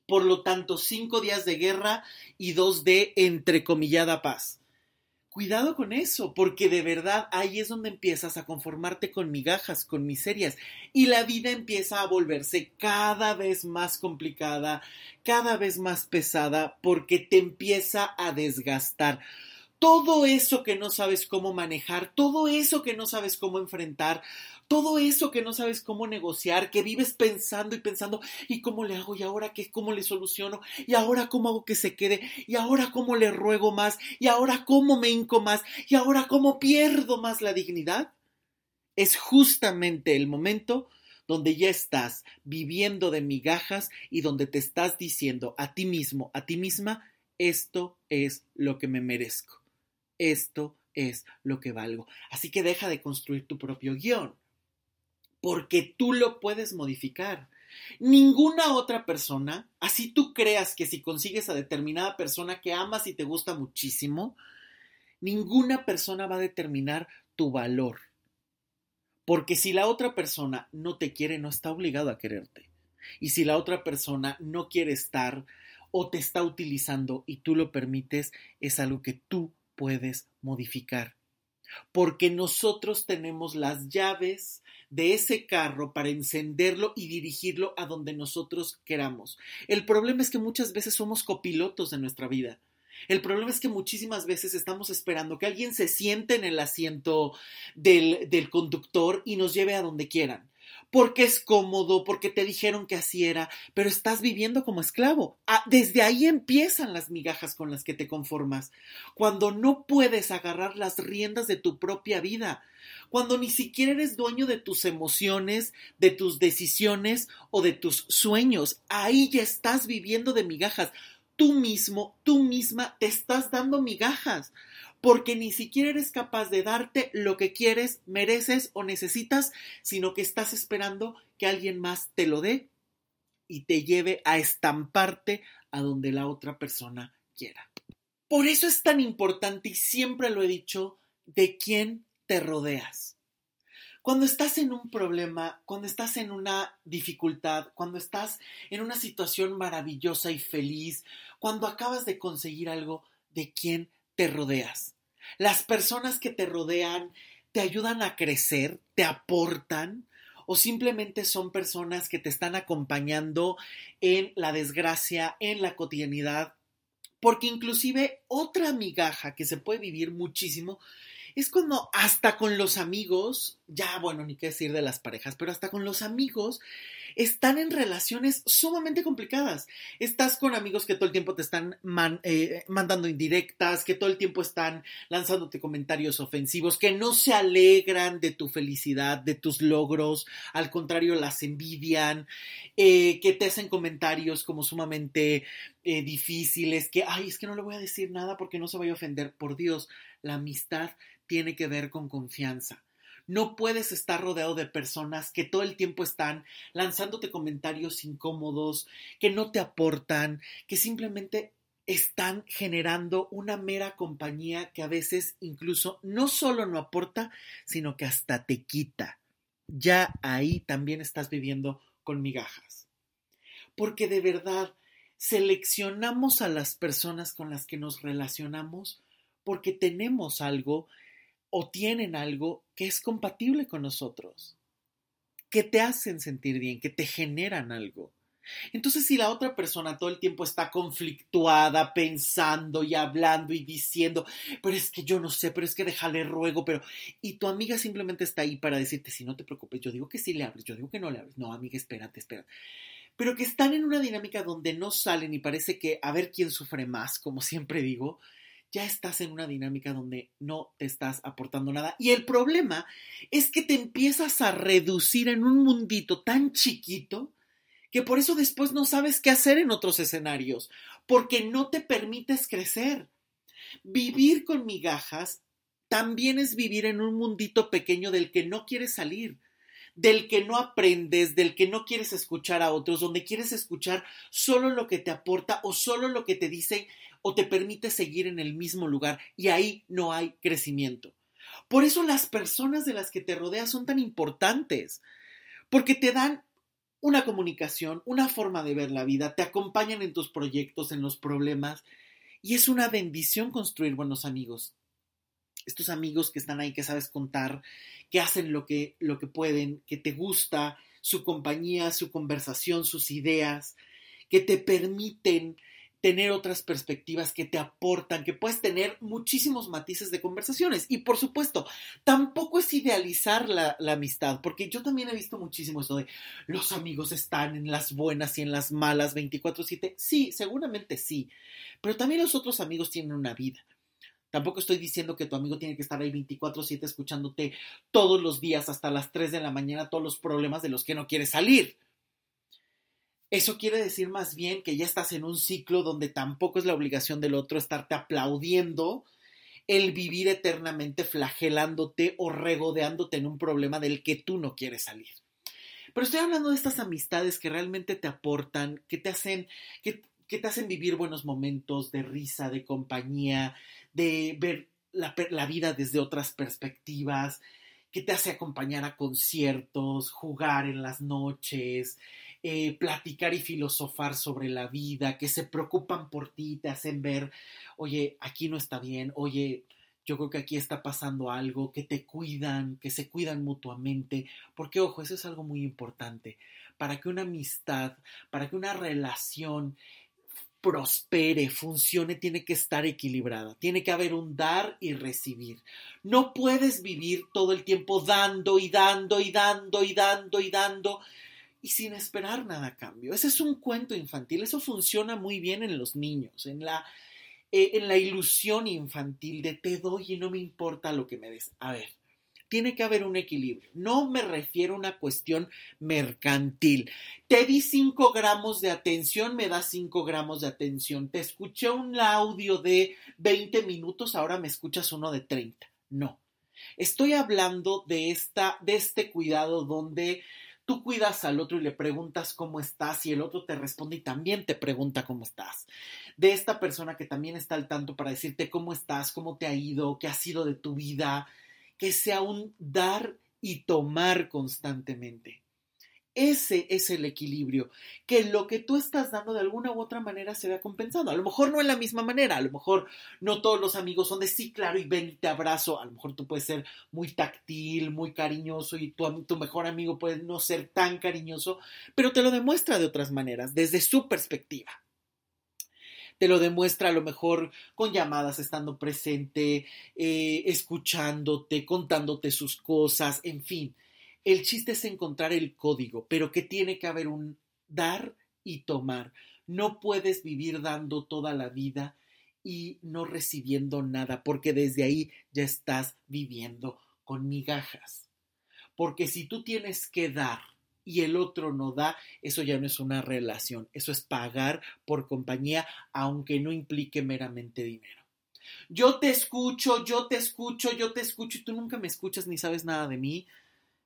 Por lo tanto, cinco días de guerra y dos de entrecomillada paz. Cuidado con eso, porque de verdad ahí es donde empiezas a conformarte con migajas, con miserias, y la vida empieza a volverse cada vez más complicada, cada vez más pesada, porque te empieza a desgastar. Todo eso que no sabes cómo manejar, todo eso que no sabes cómo enfrentar, todo eso que no sabes cómo negociar, que vives pensando y pensando, ¿y cómo le hago? ¿Y ahora qué? ¿Cómo le soluciono? ¿Y ahora cómo hago que se quede? ¿Y ahora cómo le ruego más? ¿Y ahora cómo me hinco más? ¿Y ahora cómo pierdo más la dignidad? Es justamente el momento donde ya estás viviendo de migajas y donde te estás diciendo a ti mismo, a ti misma, esto es lo que me merezco esto es lo que valgo. Así que deja de construir tu propio guion, porque tú lo puedes modificar. Ninguna otra persona, así tú creas que si consigues a determinada persona que amas y te gusta muchísimo, ninguna persona va a determinar tu valor. Porque si la otra persona no te quiere, no está obligado a quererte. Y si la otra persona no quiere estar o te está utilizando y tú lo permites, es algo que tú puedes modificar. Porque nosotros tenemos las llaves de ese carro para encenderlo y dirigirlo a donde nosotros queramos. El problema es que muchas veces somos copilotos de nuestra vida. El problema es que muchísimas veces estamos esperando que alguien se siente en el asiento del, del, conductor y nos lleve a donde quieran. Porque es cómodo, porque te dijeron que así era, pero estás viviendo como esclavo. Ah, desde ahí empiezan las migajas con las que te conformas, cuando no puedes agarrar las riendas de tu propia vida, cuando ni siquiera eres dueño de tus emociones, de tus decisiones o de tus sueños. Ahí ya estás viviendo de migajas. Tú mismo, tú misma te estás dando migajas porque ni siquiera eres capaz de darte lo que quieres, mereces o necesitas, sino que estás esperando que alguien más te lo dé y te lleve a estamparte a donde la otra persona quiera. Por eso es tan importante, y siempre lo he dicho, de quién te rodeas. Cuando estás en un problema, cuando estás en una dificultad, cuando estás en una situación maravillosa y feliz, cuando acabas de conseguir algo, ¿de quién te rodeas? Las personas que te rodean te ayudan a crecer, te aportan o simplemente son personas que te están acompañando en la desgracia, en la cotidianidad, porque inclusive otra migaja que se puede vivir muchísimo es cuando hasta con los amigos, ya bueno, ni qué decir de las parejas, pero hasta con los amigos están en relaciones sumamente complicadas. Estás con amigos que todo el tiempo te están eh, mandando indirectas, que todo el tiempo están lanzándote comentarios ofensivos, que no se alegran de tu felicidad, de tus logros, al contrario, las envidian, eh, que te hacen comentarios como sumamente eh, difíciles, que, ay, es que no le voy a decir nada porque no se vaya a ofender. Por Dios, la amistad tiene que ver con confianza. No puedes estar rodeado de personas que todo el tiempo están lanzándote comentarios incómodos, que no te aportan, que simplemente están generando una mera compañía que a veces incluso no solo no aporta, sino que hasta te quita. Ya ahí también estás viviendo con migajas. Porque de verdad seleccionamos a las personas con las que nos relacionamos porque tenemos algo o tienen algo que es compatible con nosotros, que te hacen sentir bien, que te generan algo. Entonces, si la otra persona todo el tiempo está conflictuada, pensando y hablando y diciendo, pero es que yo no sé, pero es que déjale ruego, pero. Y tu amiga simplemente está ahí para decirte, si no te preocupes, yo digo que sí le hables, yo digo que no le hables. No, amiga, espérate, espérate. Pero que están en una dinámica donde no salen y parece que a ver quién sufre más, como siempre digo, ya estás en una dinámica donde no te estás aportando nada. Y el problema es que te empiezas a reducir en un mundito tan chiquito que por eso después no sabes qué hacer en otros escenarios, porque no te permites crecer. Vivir con migajas también es vivir en un mundito pequeño del que no quieres salir, del que no aprendes, del que no quieres escuchar a otros, donde quieres escuchar solo lo que te aporta o solo lo que te dice o te permite seguir en el mismo lugar y ahí no hay crecimiento. Por eso las personas de las que te rodeas son tan importantes, porque te dan una comunicación, una forma de ver la vida, te acompañan en tus proyectos, en los problemas, y es una bendición construir buenos amigos. Estos amigos que están ahí, que sabes contar, que hacen lo que, lo que pueden, que te gusta su compañía, su conversación, sus ideas, que te permiten tener otras perspectivas que te aportan, que puedes tener muchísimos matices de conversaciones. Y por supuesto, tampoco es idealizar la, amistad, porque yo también he visto muchísimo eso de los amigos están en las buenas y en las malas 24/7. Sí, seguramente sí, pero también los otros amigos tienen una vida. Tampoco estoy diciendo que tu amigo tiene que estar ahí 24/7 escuchándote todos los días hasta las 3 de la mañana todos los problemas de los que no quieres salir. Eso quiere decir más bien que ya estás en un ciclo donde tampoco es la obligación del otro estarte aplaudiendo el vivir eternamente flagelándote o regodeándote en un problema del que tú no quieres salir. Pero estoy hablando de estas amistades que realmente te aportan, que te hacen, que, te hacen vivir buenos momentos de risa, de compañía, de ver la, vida desde otras perspectivas, que te hace acompañar a conciertos, jugar en las noches, eh, platicar y filosofar sobre la vida, que se preocupan por ti, te hacen ver, oye, aquí no está bien, oye, yo creo que aquí está pasando algo, que te cuidan, que se cuidan mutuamente, porque ojo, eso es algo muy importante. Para que una amistad, para que una relación prospere, funcione, tiene que estar equilibrada. Tiene que haber un dar y recibir. No puedes vivir todo el tiempo dando y dando y dando y dando y dando y sin esperar nada a cambio. Ese es un cuento infantil. Eso funciona muy bien en los niños, en la, eh, en la ilusión infantil de te doy y no me importa lo que me des. A ver, tiene que haber un equilibrio. No me refiero a una cuestión mercantil. Te di 5 gramos de atención, me das 5 gramos de atención. Te escuché un audio de 20 minutos, ahora me escuchas uno de 30. No. Estoy hablando de, esta, de este cuidado donde tú cuidas al otro y le preguntas cómo estás y el otro te responde y también te pregunta cómo estás. De esta persona que también está al tanto para decirte cómo estás, cómo te ha ido, qué ha sido de tu vida, que sea un dar y tomar constantemente. Ese es el equilibrio, que lo que tú estás dando de alguna u otra manera se vea compensado. A lo mejor no en la misma manera, a lo mejor no todos los amigos son de sí, claro, y ven y te abrazo. A lo mejor tú puedes ser muy táctil, muy cariñoso y tu, tu mejor amigo puede no ser tan cariñoso, pero te lo demuestra de otras maneras, desde su perspectiva te lo demuestra a lo mejor con llamadas, estando presente, eh, escuchándote, contándote sus cosas, en fin. El chiste es encontrar el código, pero que tiene que haber un dar y tomar. No puedes vivir dando toda la vida y no recibiendo nada, porque desde ahí ya estás viviendo con migajas. Porque si tú tienes que dar y el otro no da, eso ya no es una relación, eso es pagar por compañía, aunque no implique meramente dinero. Yo te escucho, yo te escucho, yo te escucho y tú nunca me escuchas ni sabes nada de mí.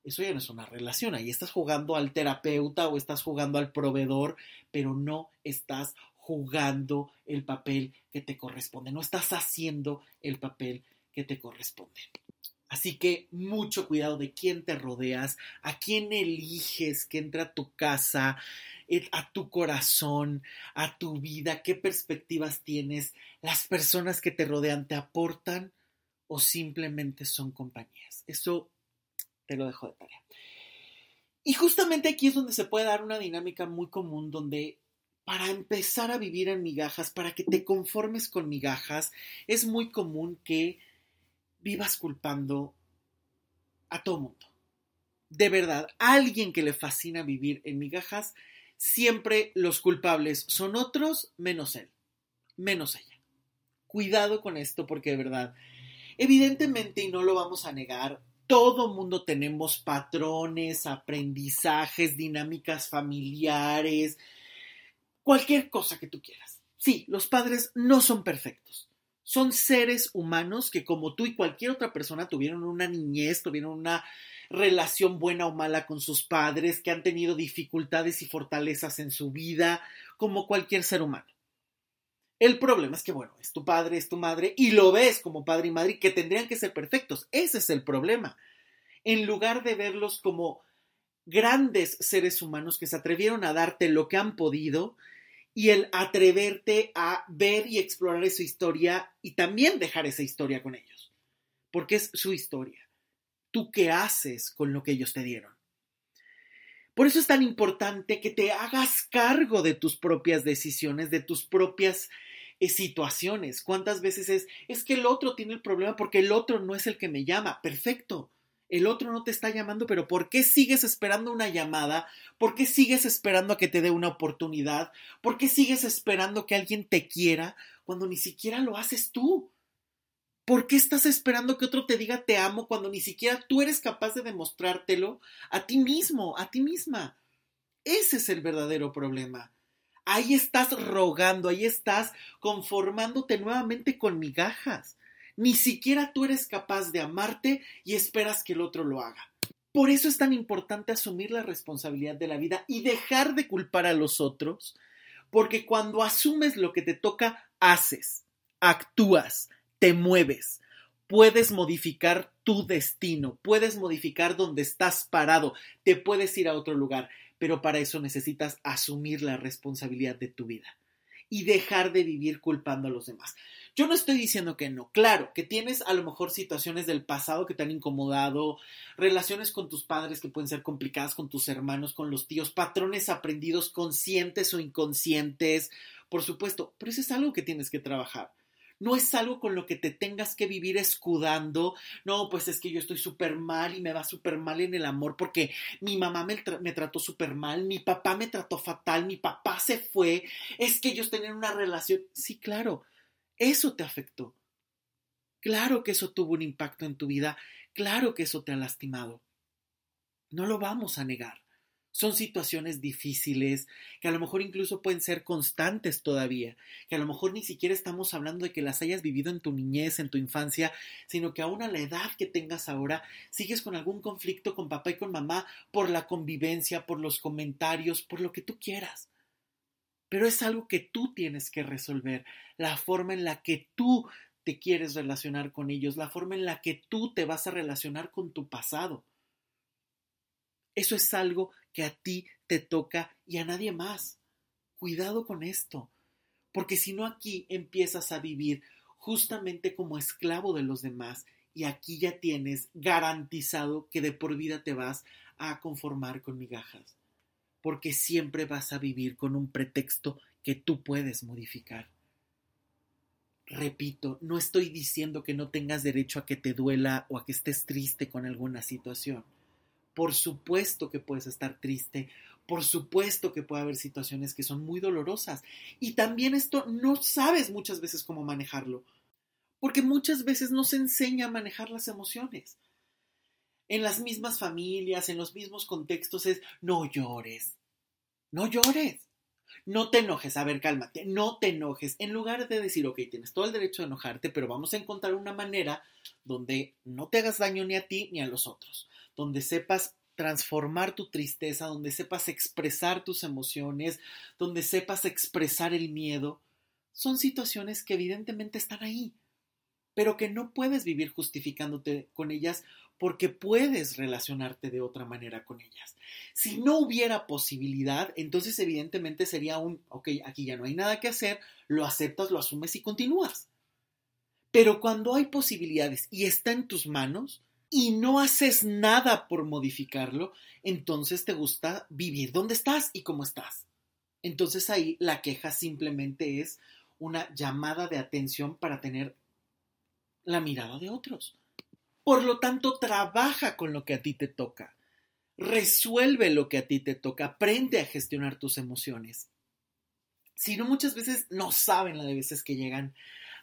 Eso ya no es una relación, ahí estás jugando al terapeuta o estás jugando al proveedor, pero no estás jugando el papel que te corresponde, no estás haciendo el papel que te corresponde. Así que mucho cuidado de quién te rodeas, a quién eliges que entra a tu casa, eh, a tu corazón, a tu vida, qué perspectivas tienes, las personas que te rodean te aportan o simplemente son compañías. Eso te lo dejo de tarea. Y justamente aquí es donde se puede dar una dinámica muy común donde para empezar a vivir en migajas, para que te conformes con migajas, es muy común que vivas culpando a todo mundo. De verdad, alguien que le fascina vivir en migajas, siempre los culpables son otros menos él, menos ella. Cuidado con esto porque de verdad, evidentemente, y no lo vamos a negar, todo mundo tenemos patrones, aprendizajes, dinámicas familiares, cualquier cosa que tú quieras. Sí, los padres no son perfectos son seres humanos que como tú y cualquier otra persona tuvieron una niñez, tuvieron una relación buena o mala con sus padres, que han tenido dificultades y fortalezas en su vida, como cualquier ser humano. El problema es que, bueno, es tu padre, es tu madre, y lo ves como padre y madre, que tendrían que ser perfectos. Ese es el problema. En lugar de verlos como grandes seres humanos que se atrevieron a darte lo que han podido, y el atreverte a ver y explorar esa historia y también dejar esa historia con ellos, porque es su historia. ¿Tú qué haces con lo que ellos te dieron? Por eso es tan importante que te hagas cargo de tus propias decisiones, de tus propias eh, situaciones. ¿Cuántas veces es, es que el otro tiene el problema porque el otro no es el que me llama? Perfecto el otro no te está llamando, pero ¿por qué sigues esperando una llamada? ¿Por qué sigues esperando a que te dé una oportunidad? ¿Por qué sigues esperando que alguien te quiera cuando ni siquiera lo haces tú? ¿Por qué estás esperando que otro te diga te amo cuando ni siquiera tú eres capaz de demostrártelo a ti mismo, a ti misma? Ese es el verdadero problema. Ahí estás rogando, ahí estás conformándote nuevamente con migajas. Ni siquiera tú eres capaz de amarte y esperas que el otro lo haga. Por eso es tan importante asumir la responsabilidad de la vida y dejar de culpar a los otros, porque cuando asumes lo que te toca, haces, actúas, te mueves, puedes modificar tu destino, puedes modificar donde estás parado, te puedes ir a otro lugar, pero para eso necesitas asumir la responsabilidad de tu vida y dejar de vivir culpando a los demás. Yo no estoy diciendo que no, claro, que tienes a lo mejor situaciones del pasado que te han incomodado, relaciones con tus padres que pueden ser complicadas, con tus hermanos, con los tíos, patrones aprendidos conscientes o inconscientes, por supuesto, pero eso es algo que tienes que trabajar. No es algo con lo que te tengas que vivir escudando. No, pues es que yo estoy súper mal y me va súper mal en el amor porque mi mamá me, me trató súper mal, mi papá me trató fatal, mi papá se fue. Es que ellos tenían una relación. Sí, claro, eso te afectó. Claro que eso tuvo un impacto en tu vida. Claro que eso te ha lastimado. No lo vamos a negar. Son situaciones difíciles, que a lo mejor incluso pueden ser constantes todavía, que a lo mejor ni siquiera estamos hablando de que las hayas vivido en tu niñez, en tu infancia, sino que aún a la edad que tengas ahora, sigues con algún conflicto con papá y con mamá por la convivencia, por los comentarios, por lo que tú quieras. Pero es algo que tú tienes que resolver, la forma en la que tú te quieres relacionar con ellos, la forma en la que tú te vas a relacionar con tu pasado. Eso es algo que a ti te toca y a nadie más. Cuidado con esto, porque si no aquí empiezas a vivir justamente como esclavo de los demás y aquí ya tienes garantizado que de por vida te vas a conformar con migajas, porque siempre vas a vivir con un pretexto que tú puedes modificar. Repito, no estoy diciendo que no tengas derecho a que te duela o a que estés triste con alguna situación por supuesto que puedes estar triste, por supuesto que puede haber situaciones que son muy dolorosas. Y también esto no sabes muchas veces cómo manejarlo, porque muchas veces no se enseña a manejar las emociones. En las mismas familias, en los mismos contextos es, no llores, no llores. No te enojes, a ver, cálmate, no te enojes. En lugar de decir, ok, tienes todo el derecho de enojarte, pero vamos a encontrar una manera donde no te hagas daño ni a ti ni a los otros. Donde sepas transformar tu tristeza, donde sepas expresar tus emociones, donde sepas expresar el miedo, son situaciones que evidentemente están ahí, pero que no puedes vivir justificándote con ellas porque puedes relacionarte de otra manera con ellas. Si no hubiera posibilidad, entonces evidentemente sería un, ok, aquí ya no hay nada que hacer, lo aceptas, lo asumes y continúas. Pero cuando hay posibilidades y está en tus manos, y no haces nada por modificarlo, entonces te gusta vivir donde estás y cómo estás. Entonces ahí la queja simplemente es una llamada de atención para tener la mirada de otros. Por lo tanto, trabaja con lo que a ti te toca. Resuelve lo que a ti te toca. Aprende a gestionar tus emociones. Si no, muchas veces no saben la de veces que llegan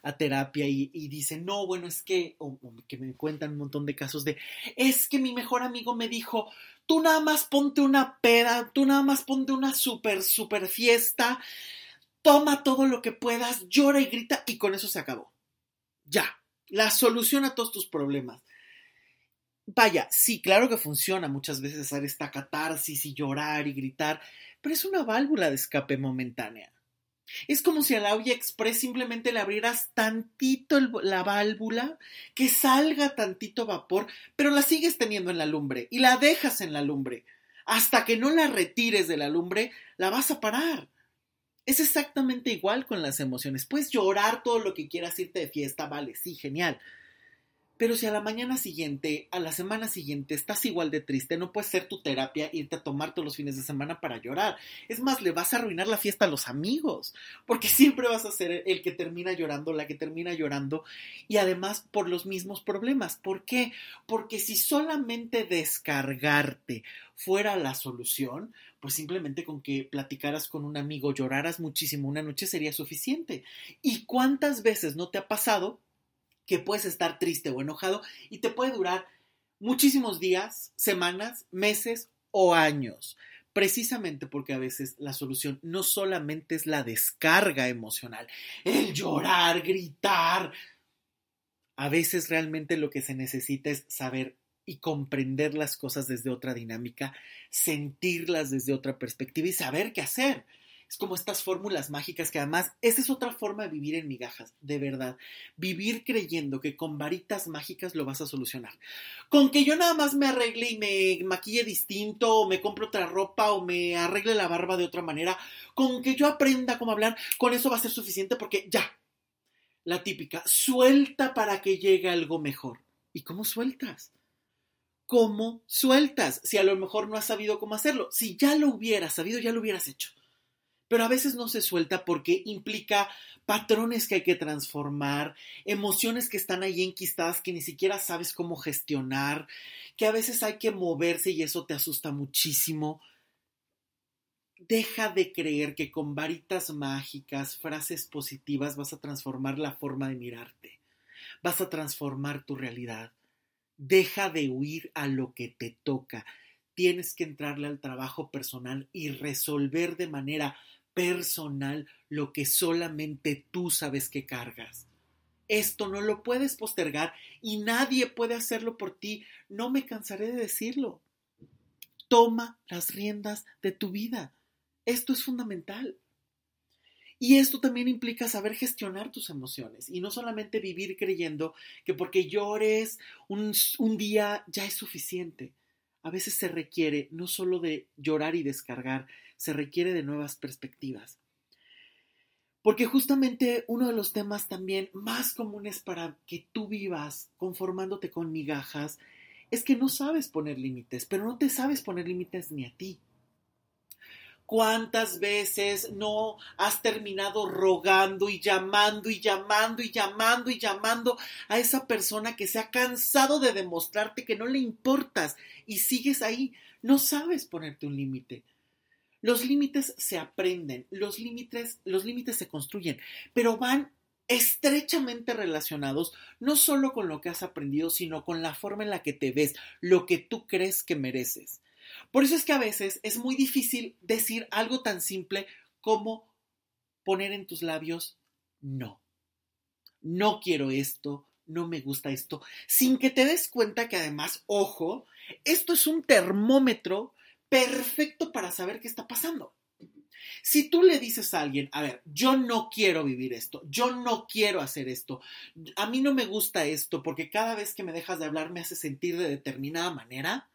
a terapia y, dicen, no, bueno, es que, o, que me cuentan un montón de casos de, es que mi mejor amigo me dijo, tú nada más ponte una peda, tú nada más ponte una super, super fiesta, toma todo lo que puedas, llora y grita y con eso se acabó. Ya, la solución a todos tus problemas. Vaya, sí, claro que funciona muchas veces hacer esta catarsis y llorar y gritar, pero es una válvula de escape momentánea. Es como si a la olla express simplemente le abrieras tantito la válvula, que salga tantito vapor, pero la sigues teniendo en la lumbre y la dejas en la lumbre. Hasta que no la retires de la lumbre, la vas a parar. Es exactamente igual con las emociones. Puedes llorar todo lo que quieras, irte de fiesta, vale, sí, genial. Pero si a la mañana siguiente, a la semana siguiente, estás igual de triste, no puede ser tu terapia irte a tomar todos los fines de semana para llorar. Es más, le vas a arruinar la fiesta a los amigos, porque siempre vas a ser el que termina llorando, la que termina llorando, y además por los mismos problemas. ¿Por qué? Porque si solamente descargarte fuera la solución, pues simplemente con que platicaras con un amigo, lloraras muchísimo una noche sería suficiente. ¿Y cuántas veces no te ha pasado que puedes estar triste o enojado y te puede durar muchísimos días, semanas, meses o años. Precisamente porque a veces la solución no solamente es la descarga emocional, el llorar, gritar. A veces realmente lo que se necesita es saber y comprender las cosas desde otra dinámica, sentirlas desde otra perspectiva y saber qué hacer. Es como estas fórmulas mágicas que además, esa es otra forma de vivir en migajas, de verdad. Vivir creyendo que con varitas mágicas lo vas a solucionar. Con que yo nada más me arregle y me maquille distinto, o me compre otra ropa, o me arregle la barba de otra manera, con que yo aprenda cómo hablar, con eso va a ser suficiente porque ya. La típica, suelta para que llegue algo mejor. ¿Y cómo sueltas? ¿Cómo sueltas? Si a lo mejor no has sabido cómo hacerlo. Si ya lo hubieras sabido, ya lo hubieras hecho pero a veces no se suelta porque implica patrones que hay que transformar, emociones que están ahí enquistadas que ni siquiera sabes cómo gestionar, que a veces hay que moverse y eso te asusta muchísimo. Deja de creer que con varitas mágicas, frases positivas vas a transformar la forma de mirarte, vas a transformar tu realidad. Deja de huir a lo que te toca. Tienes que entrarle al trabajo personal y resolver de manera personal lo que solamente tú sabes que cargas. Esto no lo puedes postergar y nadie puede hacerlo por ti. No me cansaré de decirlo. Toma las riendas de tu vida. Esto es fundamental. Y esto también implica saber gestionar tus emociones y no solamente vivir creyendo que porque llores un, día ya es suficiente. A veces se requiere no solo de llorar y descargar, se requiere de nuevas perspectivas. Porque justamente uno de los temas también más comunes para que tú vivas conformándote con migajas es que no sabes poner límites, pero no te sabes poner límites ni a ti. ¿Cuántas veces no has terminado rogando y llamando y llamando y llamando y llamando a esa persona que se ha cansado de demostrarte que no le importas y sigues ahí? No sabes ponerte un límite. Los límites se aprenden, los límites, los límites se construyen, pero van estrechamente relacionados no solo con lo que has aprendido, sino con la forma en la que te ves, lo que tú crees que mereces. Por eso es que a veces es muy difícil decir algo tan simple como poner en tus labios no. No quiero esto, no me gusta esto, sin que te des cuenta que además, ojo, esto es un termómetro perfecto para saber qué está pasando. Si tú le dices a alguien, a ver, yo no quiero vivir esto, yo no quiero hacer esto, a mí no me gusta esto porque cada vez que me dejas de hablar me hace sentir de determinada manera,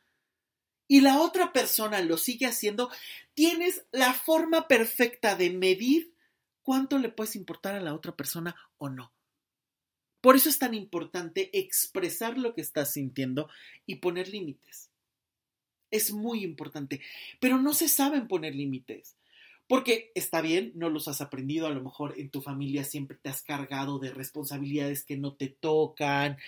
y la otra persona lo sigue haciendo, tienes la forma perfecta de medir cuánto le puedes importar a la otra persona o no. Por eso es tan importante expresar lo que estás sintiendo y poner límites. Es muy importante. Pero no se saben poner límites. Porque está bien, no los has aprendido, a lo mejor en tu familia siempre te has cargado de responsabilidades que no te tocan,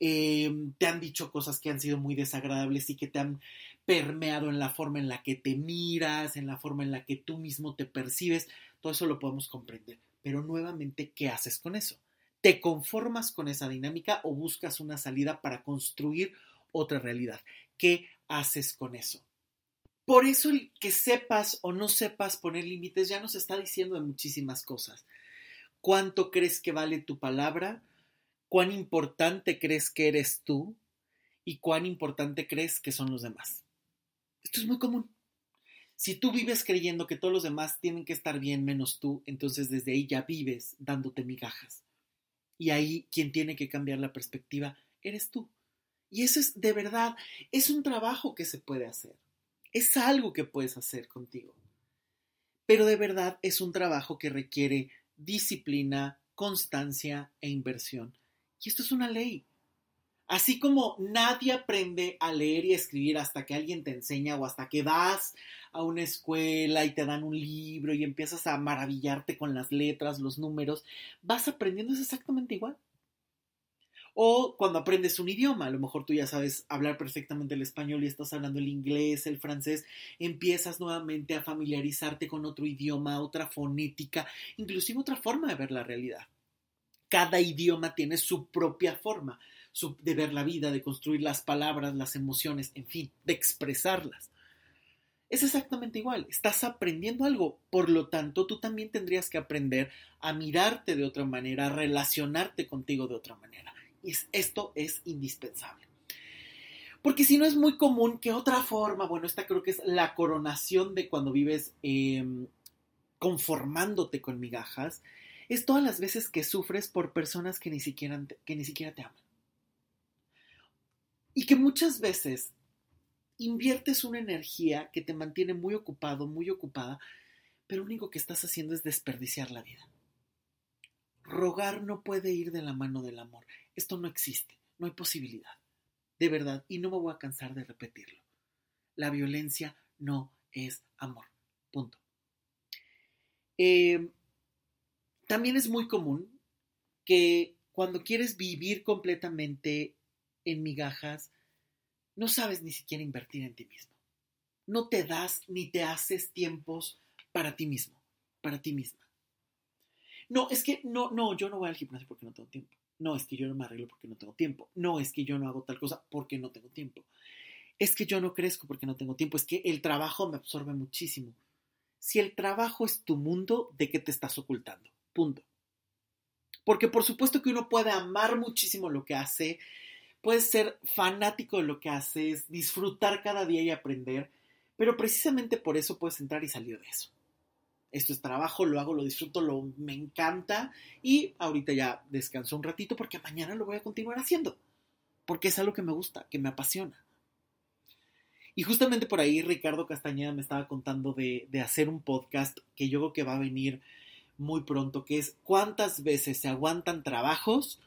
em, te han dicho cosas que han sido muy desagradables y que te han permeado en la forma en la que te miras, en la forma en la que tú mismo te percibes, todo eso lo podemos comprender. Pero nuevamente, ¿qué haces con eso? ¿Te conformas con esa dinámica o buscas una salida para construir otra realidad? ¿Qué haces con eso? Por eso el que sepas o no sepas poner límites ya nos está diciendo de muchísimas cosas. ¿Cuánto crees que vale tu palabra? ¿Cuán importante crees que eres tú? ¿Y cuán importante crees que son los demás? Esto es muy común. Si tú vives creyendo que todos los demás tienen que estar bien menos tú, entonces desde ahí ya vives dándote migajas. Y ahí quien tiene que cambiar la perspectiva eres tú. Y eso es de verdad, es un trabajo que se puede hacer. Es algo que puedes hacer contigo. Pero de verdad es un trabajo que requiere disciplina, constancia e inversión. Y esto es una ley. Así como nadie aprende a leer y escribir hasta que alguien te enseña o hasta que vas a una escuela y te dan un libro y empiezas a maravillarte con las letras, los números, vas aprendiendo es exactamente igual. O cuando aprendes un idioma, a lo mejor tú ya sabes hablar perfectamente el español y estás hablando el inglés, el francés, empiezas nuevamente a familiarizarte con otro idioma, otra fonética, inclusive otra forma de ver la realidad. Cada idioma tiene su propia forma de ver la vida, de construir las palabras, las emociones, en fin, de expresarlas. Es exactamente igual, estás aprendiendo algo, por lo tanto tú también tendrías que aprender a mirarte de otra manera, a relacionarte contigo de otra manera. Y esto es indispensable. Porque si no es muy común que otra forma, bueno, esta creo que es la coronación de cuando vives em, conformándote con migajas, es todas las veces que sufres por personas que ni siquiera, que ni siquiera te aman. Y que muchas veces inviertes una energía que te mantiene muy ocupado, muy ocupada, pero lo único que estás haciendo es desperdiciar la vida. Rogar no puede ir de la mano del amor. Esto no existe, no hay posibilidad. De verdad, y no me voy a cansar de repetirlo. La violencia no es amor. Punto. Eh, también es muy común que cuando quieres vivir completamente en migajas, no sabes ni siquiera invertir en ti mismo. No te das ni te haces tiempos para ti mismo, para ti misma. No, es que no, no, yo no voy al gimnasio porque no tengo tiempo. No, es que yo no me arreglo porque no tengo tiempo. No, es que yo no hago tal cosa porque no tengo tiempo. Es que yo no crezco porque no tengo tiempo. Es que el trabajo me absorbe muchísimo. Si el trabajo es tu mundo, ¿de qué te estás ocultando? Punto. Porque por supuesto que uno puede amar muchísimo lo que hace, puede ser fanático de lo que haces, disfrutar cada día y aprender, pero precisamente por eso puedes entrar y salir de eso. Esto es trabajo, lo hago, lo disfruto, lo, me encanta y ahorita ya descanso un ratito porque mañana lo voy a continuar haciendo, porque es algo que me gusta, que me apasiona. Y justamente por ahí Ricardo Castañeda me estaba contando de, de hacer un podcast que yo creo que va a venir muy pronto, que es cuántas veces se aguantan trabajos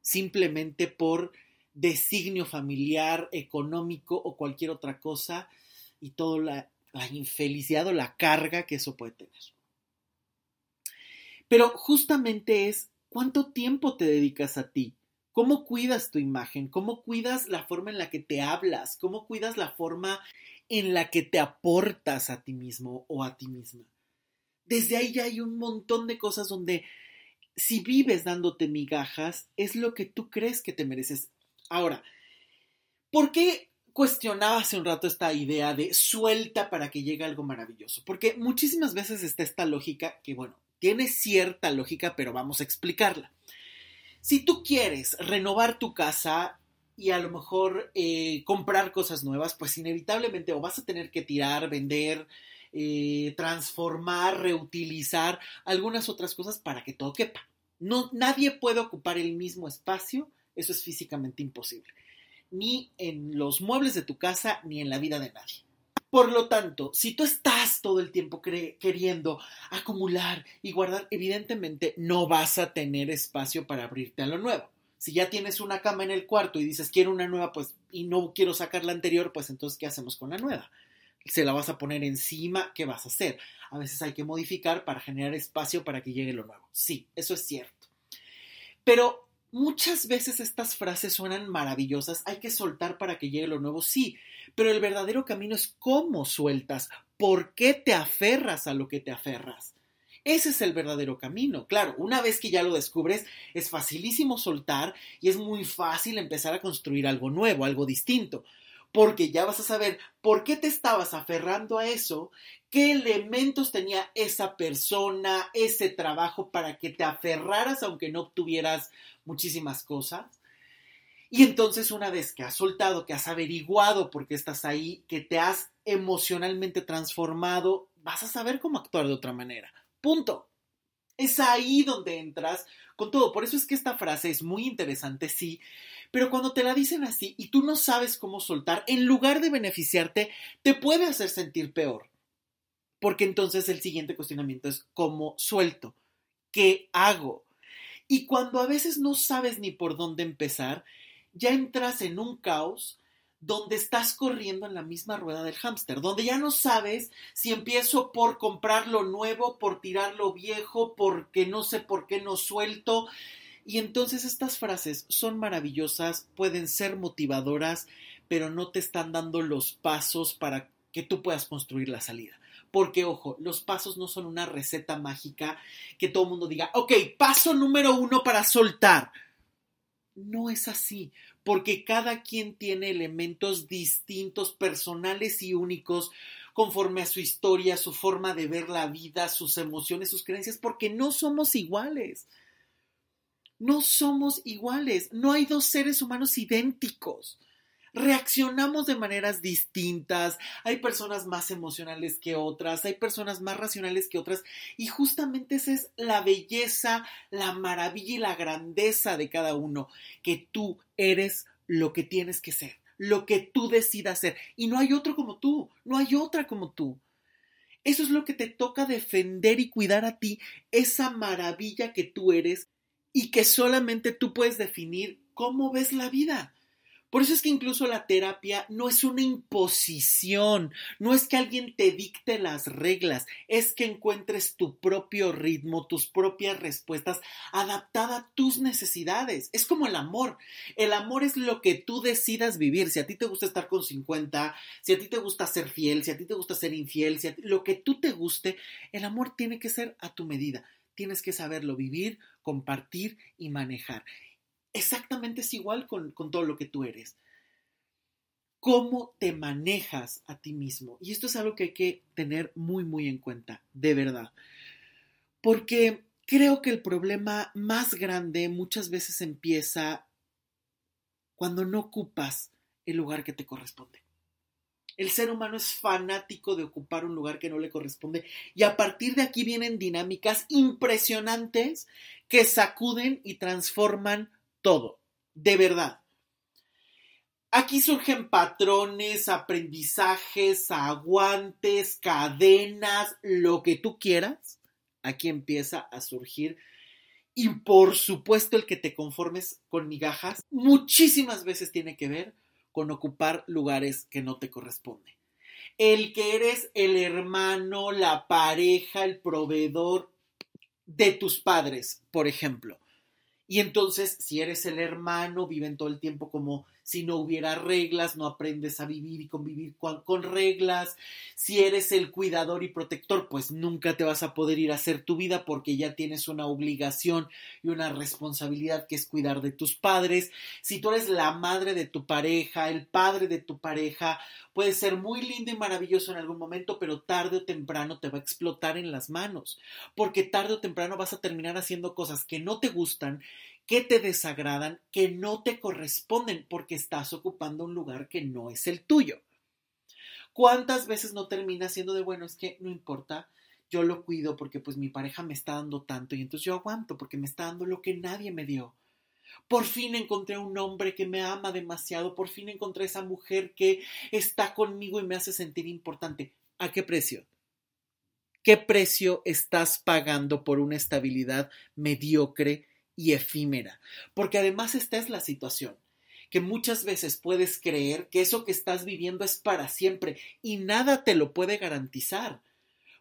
simplemente por designio familiar, económico o cualquier otra cosa y toda la, la infelicidad o la carga que eso puede tener. Pero justamente es cuánto tiempo te dedicas a ti, cómo cuidas tu imagen, cómo cuidas la forma en la que te hablas, cómo cuidas la forma en la que te aportas a ti mismo o a ti misma desde ahí ya hay un montón de cosas donde si vives dándote migajas, es lo que tú crees que te mereces. Ahora, ¿por qué cuestionaba hace un rato esta idea de suelta para que llegue algo maravilloso? Porque muchísimas veces está esta lógica que, bueno, tiene cierta lógica, pero vamos a explicarla. Si tú quieres renovar tu casa y a lo mejor eh, comprar cosas nuevas, pues inevitablemente vas a tener que tirar, vender, eh, transformar, reutilizar algunas otras cosas para que todo quepa. No, nadie puede ocupar el mismo espacio, eso es físicamente imposible, ni en los muebles de tu casa, ni en la vida de nadie. Por lo tanto, si tú estás todo el tiempo queriendo acumular y guardar, evidentemente no vas a tener espacio para abrirte a lo nuevo. Si ya tienes una cama en el cuarto y dices quiero una nueva, pues y no quiero sacar la anterior, pues entonces ¿qué hacemos con la nueva? se la vas a poner encima, ¿qué vas a hacer? A veces hay que modificar para generar espacio para que llegue lo nuevo. Sí, eso es cierto. Pero muchas veces estas frases suenan maravillosas, hay que soltar para que llegue lo nuevo, sí, pero el verdadero camino es cómo sueltas, por qué te aferras a lo que te aferras. Ese es el verdadero camino. Claro, una vez que ya lo descubres, es facilísimo soltar y es muy fácil empezar a construir algo nuevo, algo distinto porque ya vas a saber por qué te estabas aferrando a eso, qué elementos tenía esa persona, ese trabajo para que te aferraras aunque no obtuvieras muchísimas cosas. Y entonces una vez que has soltado, que has averiguado por qué estás ahí, que te has emocionalmente transformado, vas a saber cómo actuar de otra manera. Punto. Es ahí donde entras con todo. Por eso es que esta frase es muy interesante, sí, pero cuando te la dicen así y tú no sabes cómo soltar, en lugar de beneficiarte, te puede hacer sentir peor. Porque entonces el siguiente cuestionamiento es ¿cómo suelto? ¿Qué hago? Y cuando a veces no sabes ni por dónde empezar, ya entras en un caos donde estás corriendo en la misma rueda del hámster, donde ya no sabes si empiezo por comprar lo nuevo, por tirar lo viejo, porque no sé por qué no suelto, y entonces estas frases son maravillosas, pueden ser motivadoras, pero no te están dando los pasos para que tú puedas construir la salida. Porque, ojo, los pasos no son una receta mágica que todo el mundo diga, ok, paso número uno para soltar. No es así, porque cada quien tiene elementos distintos, personales y únicos, conforme a su historia, su forma de ver la vida, sus emociones, sus creencias, porque no somos iguales. No somos iguales, no hay dos seres humanos idénticos. Reaccionamos de maneras distintas, hay personas más emocionales que otras, hay personas más racionales que otras, y justamente esa es la belleza, la maravilla y la grandeza de cada uno, que tú eres lo que tienes que ser, lo que tú decidas ser, y no hay otro como tú, no hay otra como tú. Eso es lo que te toca defender y cuidar a ti, esa maravilla que tú eres y que solamente tú puedes definir cómo ves la vida. Por eso es que incluso la terapia no es una imposición, no es que alguien te dicte las reglas, es que encuentres tu propio ritmo, tus propias respuestas adaptadas a tus necesidades. Es como el amor. El amor es lo que tú decidas vivir. Si a ti te gusta estar con 50, si a ti te gusta ser fiel, si a ti te gusta ser infiel, lo que tú te guste, el amor tiene que ser a tu medida. Tienes que saberlo vivir, compartir y manejar exactamente es igual con, todo lo que tú eres. ¿Cómo te manejas a ti mismo? Y esto es algo que hay que tener muy, muy en cuenta, de verdad. Porque creo que el problema más grande muchas veces empieza cuando no ocupas el lugar que te corresponde. El ser humano es fanático de ocupar un lugar que no le corresponde y a partir de aquí vienen dinámicas impresionantes que sacuden y transforman todo, de verdad. Aquí surgen patrones, aprendizajes, aguantes, cadenas, lo que tú quieras. Aquí empieza a surgir. Y por supuesto el que te conformes con migajas muchísimas veces tiene que ver con ocupar lugares que no te corresponden. El que eres el hermano, la pareja, el proveedor de tus padres, por ejemplo. Y entonces, si eres el hermano, viven todo el tiempo como si no hubiera reglas, no aprendes a vivir y convivir con, reglas. Si eres el cuidador y protector, pues nunca te vas a poder ir a hacer tu vida porque ya tienes una obligación y una responsabilidad que es cuidar de tus padres. Si tú eres la madre de tu pareja, el padre de tu pareja, puede ser muy lindo y maravilloso en algún momento, pero tarde o temprano te va a explotar en las manos, porque tarde o temprano vas a terminar haciendo cosas que no te gustan que te desagradan, que no te corresponden porque estás ocupando un lugar que no es el tuyo. ¿Cuántas veces no termina siendo de, bueno, es que no importa, yo lo cuido porque pues mi pareja me está dando tanto y entonces yo aguanto porque me está dando lo que nadie me dio? Por fin encontré un hombre que me ama demasiado, por fin encontré esa mujer que está conmigo y me hace sentir importante. ¿A qué precio? ¿Qué precio estás pagando por una estabilidad mediocre y efímera. Porque además esta es la situación, que muchas veces puedes creer que eso que estás viviendo es para siempre y nada te lo puede garantizar.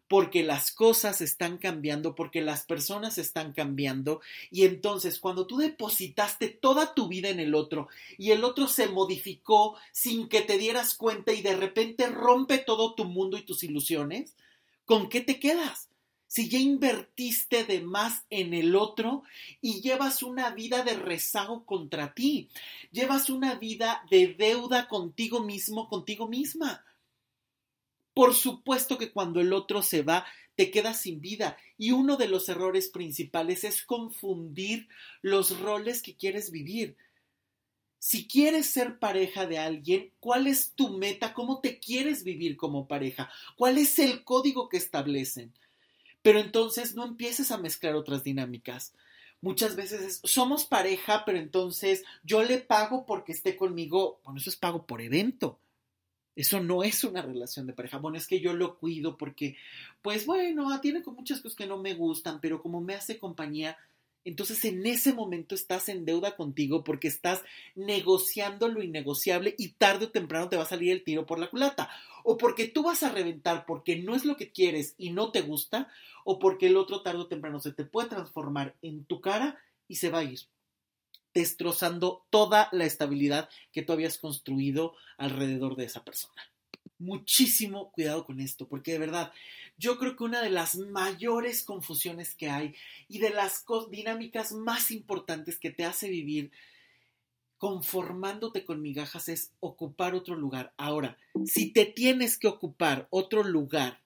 Porque las cosas están cambiando, porque las personas están cambiando, y entonces cuando tú depositaste toda tu vida en el otro y el otro se modificó sin que te dieras cuenta y de repente rompe todo tu mundo y tus ilusiones, ¿con qué te quedas? Si ya invertiste de más en el otro y llevas una vida de rezago contra ti, llevas una vida de deuda contigo mismo, contigo misma. Por supuesto que cuando el otro se va, te quedas sin vida. Y uno de los errores principales es confundir los roles que quieres vivir. Si quieres ser pareja de alguien, ¿cuál es tu meta? ¿Cómo te quieres vivir como pareja? ¿Cuál es el código que establecen? Pero entonces no empieces a mezclar otras dinámicas. Muchas veces somos pareja, pero entonces yo le pago porque esté conmigo. Bueno, eso es pago por evento. Eso no es una relación de pareja. Bueno, es que yo lo cuido porque, pues bueno, tiene con muchas cosas que no me gustan, pero como me hace compañía, entonces en ese momento estás en deuda contigo porque estás negociando lo innegociable y tarde o temprano te va a salir el tiro por la culata. O porque tú vas a reventar porque no es lo que quieres y no te gusta, o porque el otro tarde o temprano se te puede transformar en tu cara y se va a ir destrozando toda la estabilidad que tú habías construido alrededor de esa persona. Muchísimo cuidado con esto, porque de verdad yo creo que una de las mayores confusiones que hay y de las dinámicas más importantes que te hace vivir conformándote con migajas es ocupar otro lugar. Ahora, si te tienes que ocupar otro lugar,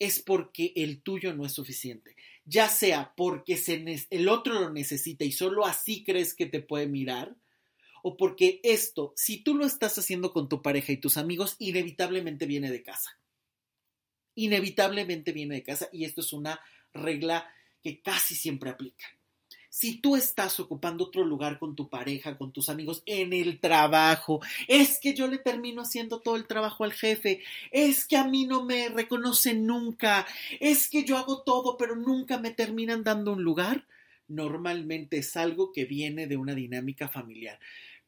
es porque el tuyo no es suficiente. Ya sea porque el otro lo necesita y solo así crees que te puede mirar, o porque esto, si tú lo estás haciendo con tu pareja y tus amigos, inevitablemente viene de casa inevitablemente viene de casa y esto es una regla que casi siempre aplica. Si tú estás ocupando otro lugar con tu pareja, con tus amigos, en el trabajo, es que yo le termino haciendo todo el trabajo al jefe, es que a mí no me reconocen nunca, es que yo hago todo pero nunca me terminan dando un lugar, normalmente es algo que viene de una dinámica familiar.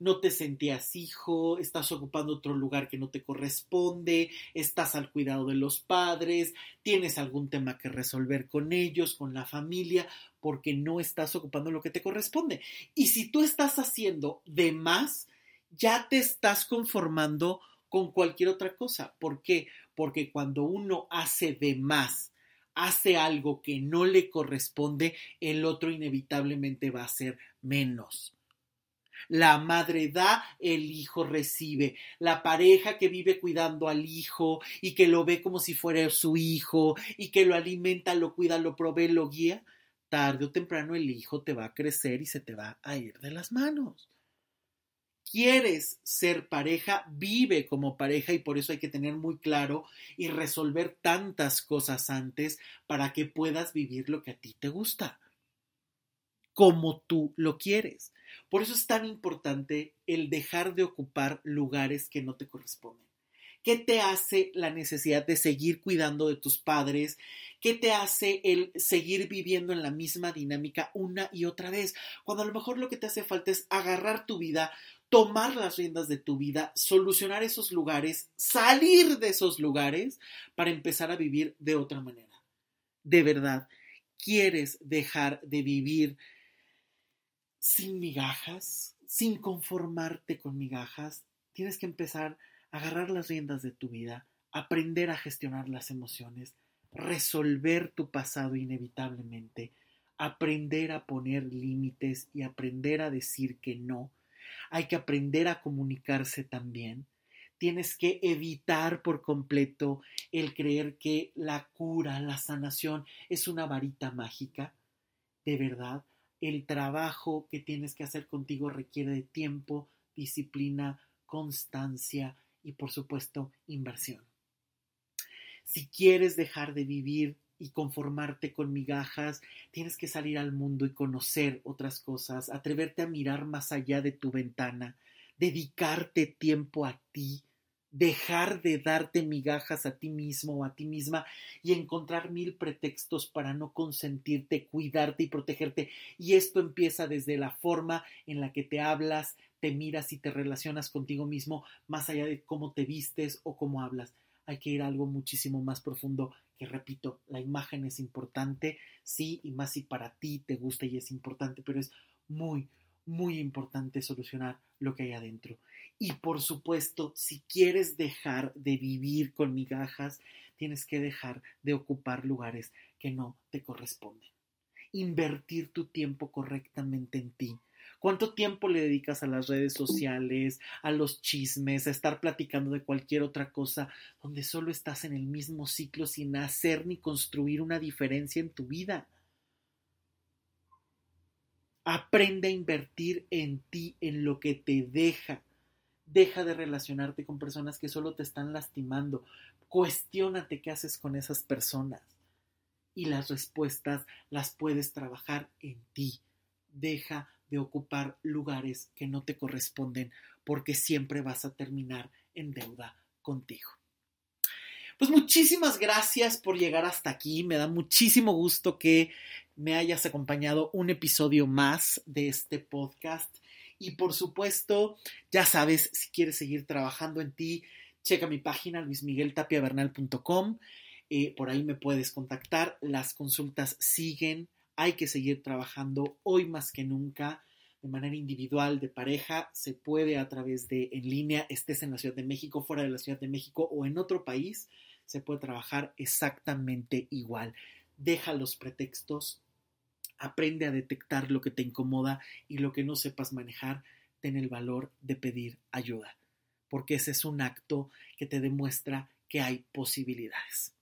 No te sentías hijo, estás ocupando otro lugar que no te corresponde, estás al cuidado de los padres, tienes algún tema que resolver con ellos, con la familia, porque no estás ocupando lo que te corresponde. Y si tú estás haciendo de más, ya te estás conformando con cualquier otra cosa. ¿Por qué? Porque cuando uno hace de más, hace algo que no le corresponde, el otro inevitablemente va a ser menos. La madre da, el hijo recibe. La pareja que vive cuidando al hijo y que lo ve como si fuera su hijo y que lo alimenta, lo cuida, lo provee, lo guía, tarde o temprano el hijo te va a crecer y se te va a ir de las manos quieres ser pareja, vive como pareja y por eso hay que tener muy claro y resolver tantas cosas antes para que puedas vivir lo que a ti te gusta, como tú lo quieres. Por eso es tan importante el dejar de ocupar lugares que no te corresponden. ¿Qué te hace la necesidad de seguir cuidando de tus padres? ¿Qué te hace el seguir viviendo en la misma dinámica una y otra vez? Cuando a lo mejor lo que te hace falta es agarrar tu vida, tomar las riendas de tu vida, solucionar esos lugares, salir de esos lugares para empezar a vivir de otra manera. De verdad, ¿quieres dejar de vivir sin migajas, sin conformarte con migajas? Tienes que empezar a agarrar las riendas de tu vida, aprender a gestionar las emociones, resolver tu pasado inevitablemente, aprender a poner límites y aprender a decir que no hay que aprender a comunicarse también. Tienes que evitar por completo el creer que la cura, la sanación es una varita mágica. De verdad, el trabajo que tienes que hacer contigo requiere de tiempo, disciplina, constancia y por supuesto inversión. Si quieres dejar de vivir y conformarte con migajas, tienes que salir al mundo y conocer otras cosas, atreverte a mirar más allá de tu ventana, dedicarte tiempo a ti, dejar de darte migajas a ti mismo o a ti misma y encontrar mil pretextos para no consentirte, cuidarte y protegerte. Y esto empieza desde la forma en la que te hablas, te miras y te relacionas contigo mismo, más allá de cómo te vistes o cómo hablas hay que ir a algo muchísimo más profundo, que repito, la imagen es importante, sí, y más si para ti te gusta y es importante, pero es muy, muy importante solucionar lo que hay adentro. Y por supuesto, si quieres dejar de vivir con migajas, tienes que dejar de ocupar lugares que no te corresponden. Invertir tu tiempo correctamente en ti ¿Cuánto tiempo le dedicas a las redes sociales, a los chismes, a estar platicando de cualquier otra cosa, donde solo estás en el mismo ciclo sin hacer ni construir una diferencia en tu vida? Aprende a invertir en ti, en lo que te deja. Deja de relacionarte con personas que solo te están lastimando. Cuestiónate qué haces con esas personas. Y las respuestas las puedes trabajar en ti. Deja de ocupar lugares que no te corresponden porque siempre vas a terminar en deuda contigo. Pues muchísimas gracias por llegar hasta aquí. Me da muchísimo gusto que me hayas acompañado un episodio más de este podcast. Y por supuesto, ya sabes, si quieres seguir trabajando en ti, checa mi página luismigueltapiavernal.com. Eh, por ahí me puedes contactar. Las consultas siguen hay que seguir trabajando hoy más que nunca de manera individual, de pareja, se puede a través de en línea, estés en la Ciudad de México, fuera de la Ciudad de México o en otro país, se puede trabajar exactamente igual. Deja los pretextos, aprende a detectar lo que te incomoda y lo que no sepas manejar, ten el valor de pedir ayuda, porque ese es un acto que te demuestra que hay posibilidades.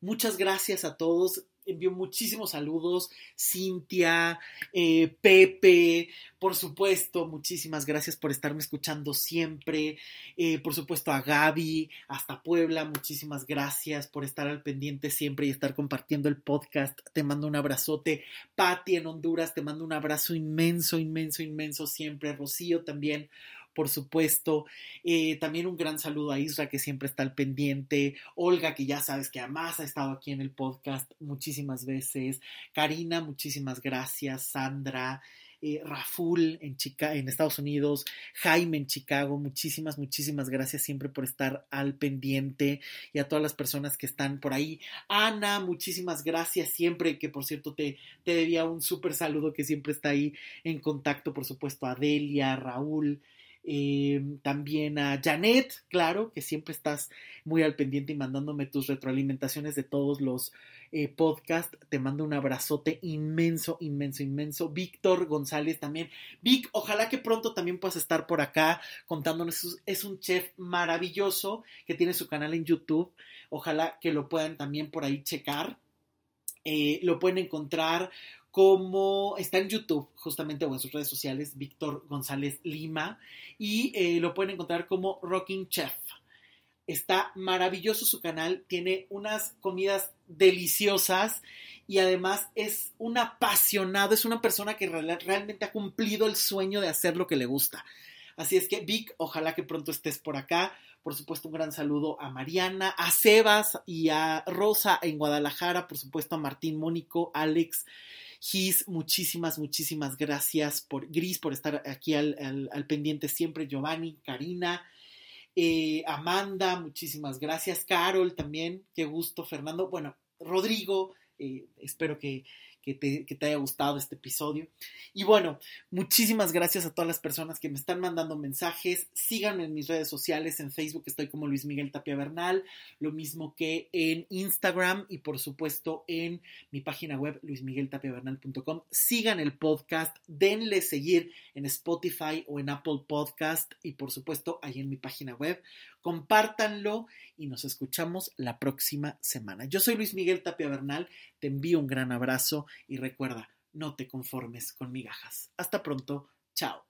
Muchas gracias a todos envío muchísimos saludos. Cintia, eh, Pepe, por supuesto, muchísimas gracias por estarme escuchando siempre. Eh, por supuesto, a Gaby, hasta Puebla, muchísimas gracias por estar al pendiente siempre y estar compartiendo el podcast. Te mando un abrazote. Patti en Honduras, te mando un abrazo inmenso, inmenso, inmenso siempre. Rocío también por supuesto. Eh, también un gran saludo a Isra, que siempre está al pendiente. Olga, que ya sabes que además ha estado aquí en el podcast muchísimas veces. Karina, muchísimas gracias. Sandra. eh, Raful en, en Estados Unidos, Jaime en Chicago, muchísimas, muchísimas gracias siempre por estar al pendiente y a todas las personas que están por ahí. Ana, muchísimas gracias siempre, que por cierto te, te debía un súper saludo que siempre está ahí en contacto, por supuesto, a Delia, Raúl. Eh, también a Janet, claro, que siempre estás muy al pendiente y mandándome tus retroalimentaciones de todos los eh, podcasts. Te mando un abrazote inmenso, inmenso, inmenso. Víctor González también. Vic, ojalá que pronto también puedas estar por acá contándonos. Es un chef maravilloso que tiene su canal en YouTube. Ojalá que lo puedan también por ahí checar. Eh, lo pueden encontrar como está en YouTube, justamente, o en sus redes sociales, Víctor González Lima, y eh, lo pueden encontrar como Rocking Chef. Está maravilloso su canal, tiene unas comidas deliciosas y además es un apasionado, es una persona que realmente ha cumplido el sueño de hacer lo que le gusta. Así es que, Vic, ojalá que pronto estés por acá. Por supuesto, un gran saludo a Mariana, a Sebas y a Rosa en Guadalajara. Por supuesto, a Martín Mónico, Alex Gis, muchísimas, muchísimas gracias por Gris, por estar aquí al, pendiente siempre. Giovanni, Karina, eh, Amanda, muchísimas gracias. Carol también, qué gusto. Fernando, bueno, Rodrigo, eh, espero que, que te, haya gustado este episodio. Y bueno, muchísimas gracias a todas las personas que me están mandando mensajes. Síganme en mis redes sociales, en Facebook estoy como Luis Miguel Tapia Bernal, lo mismo que en Instagram y por supuesto en mi página web luismigueltapiavernal.com. Sigan el podcast, denle seguir en Spotify o en Apple Podcast y por supuesto ahí en mi página web compártanlo y nos escuchamos la próxima semana. Yo soy Luis Miguel Tapia Bernal, te envío un gran abrazo y recuerda, no te conformes con migajas. Hasta pronto, chao.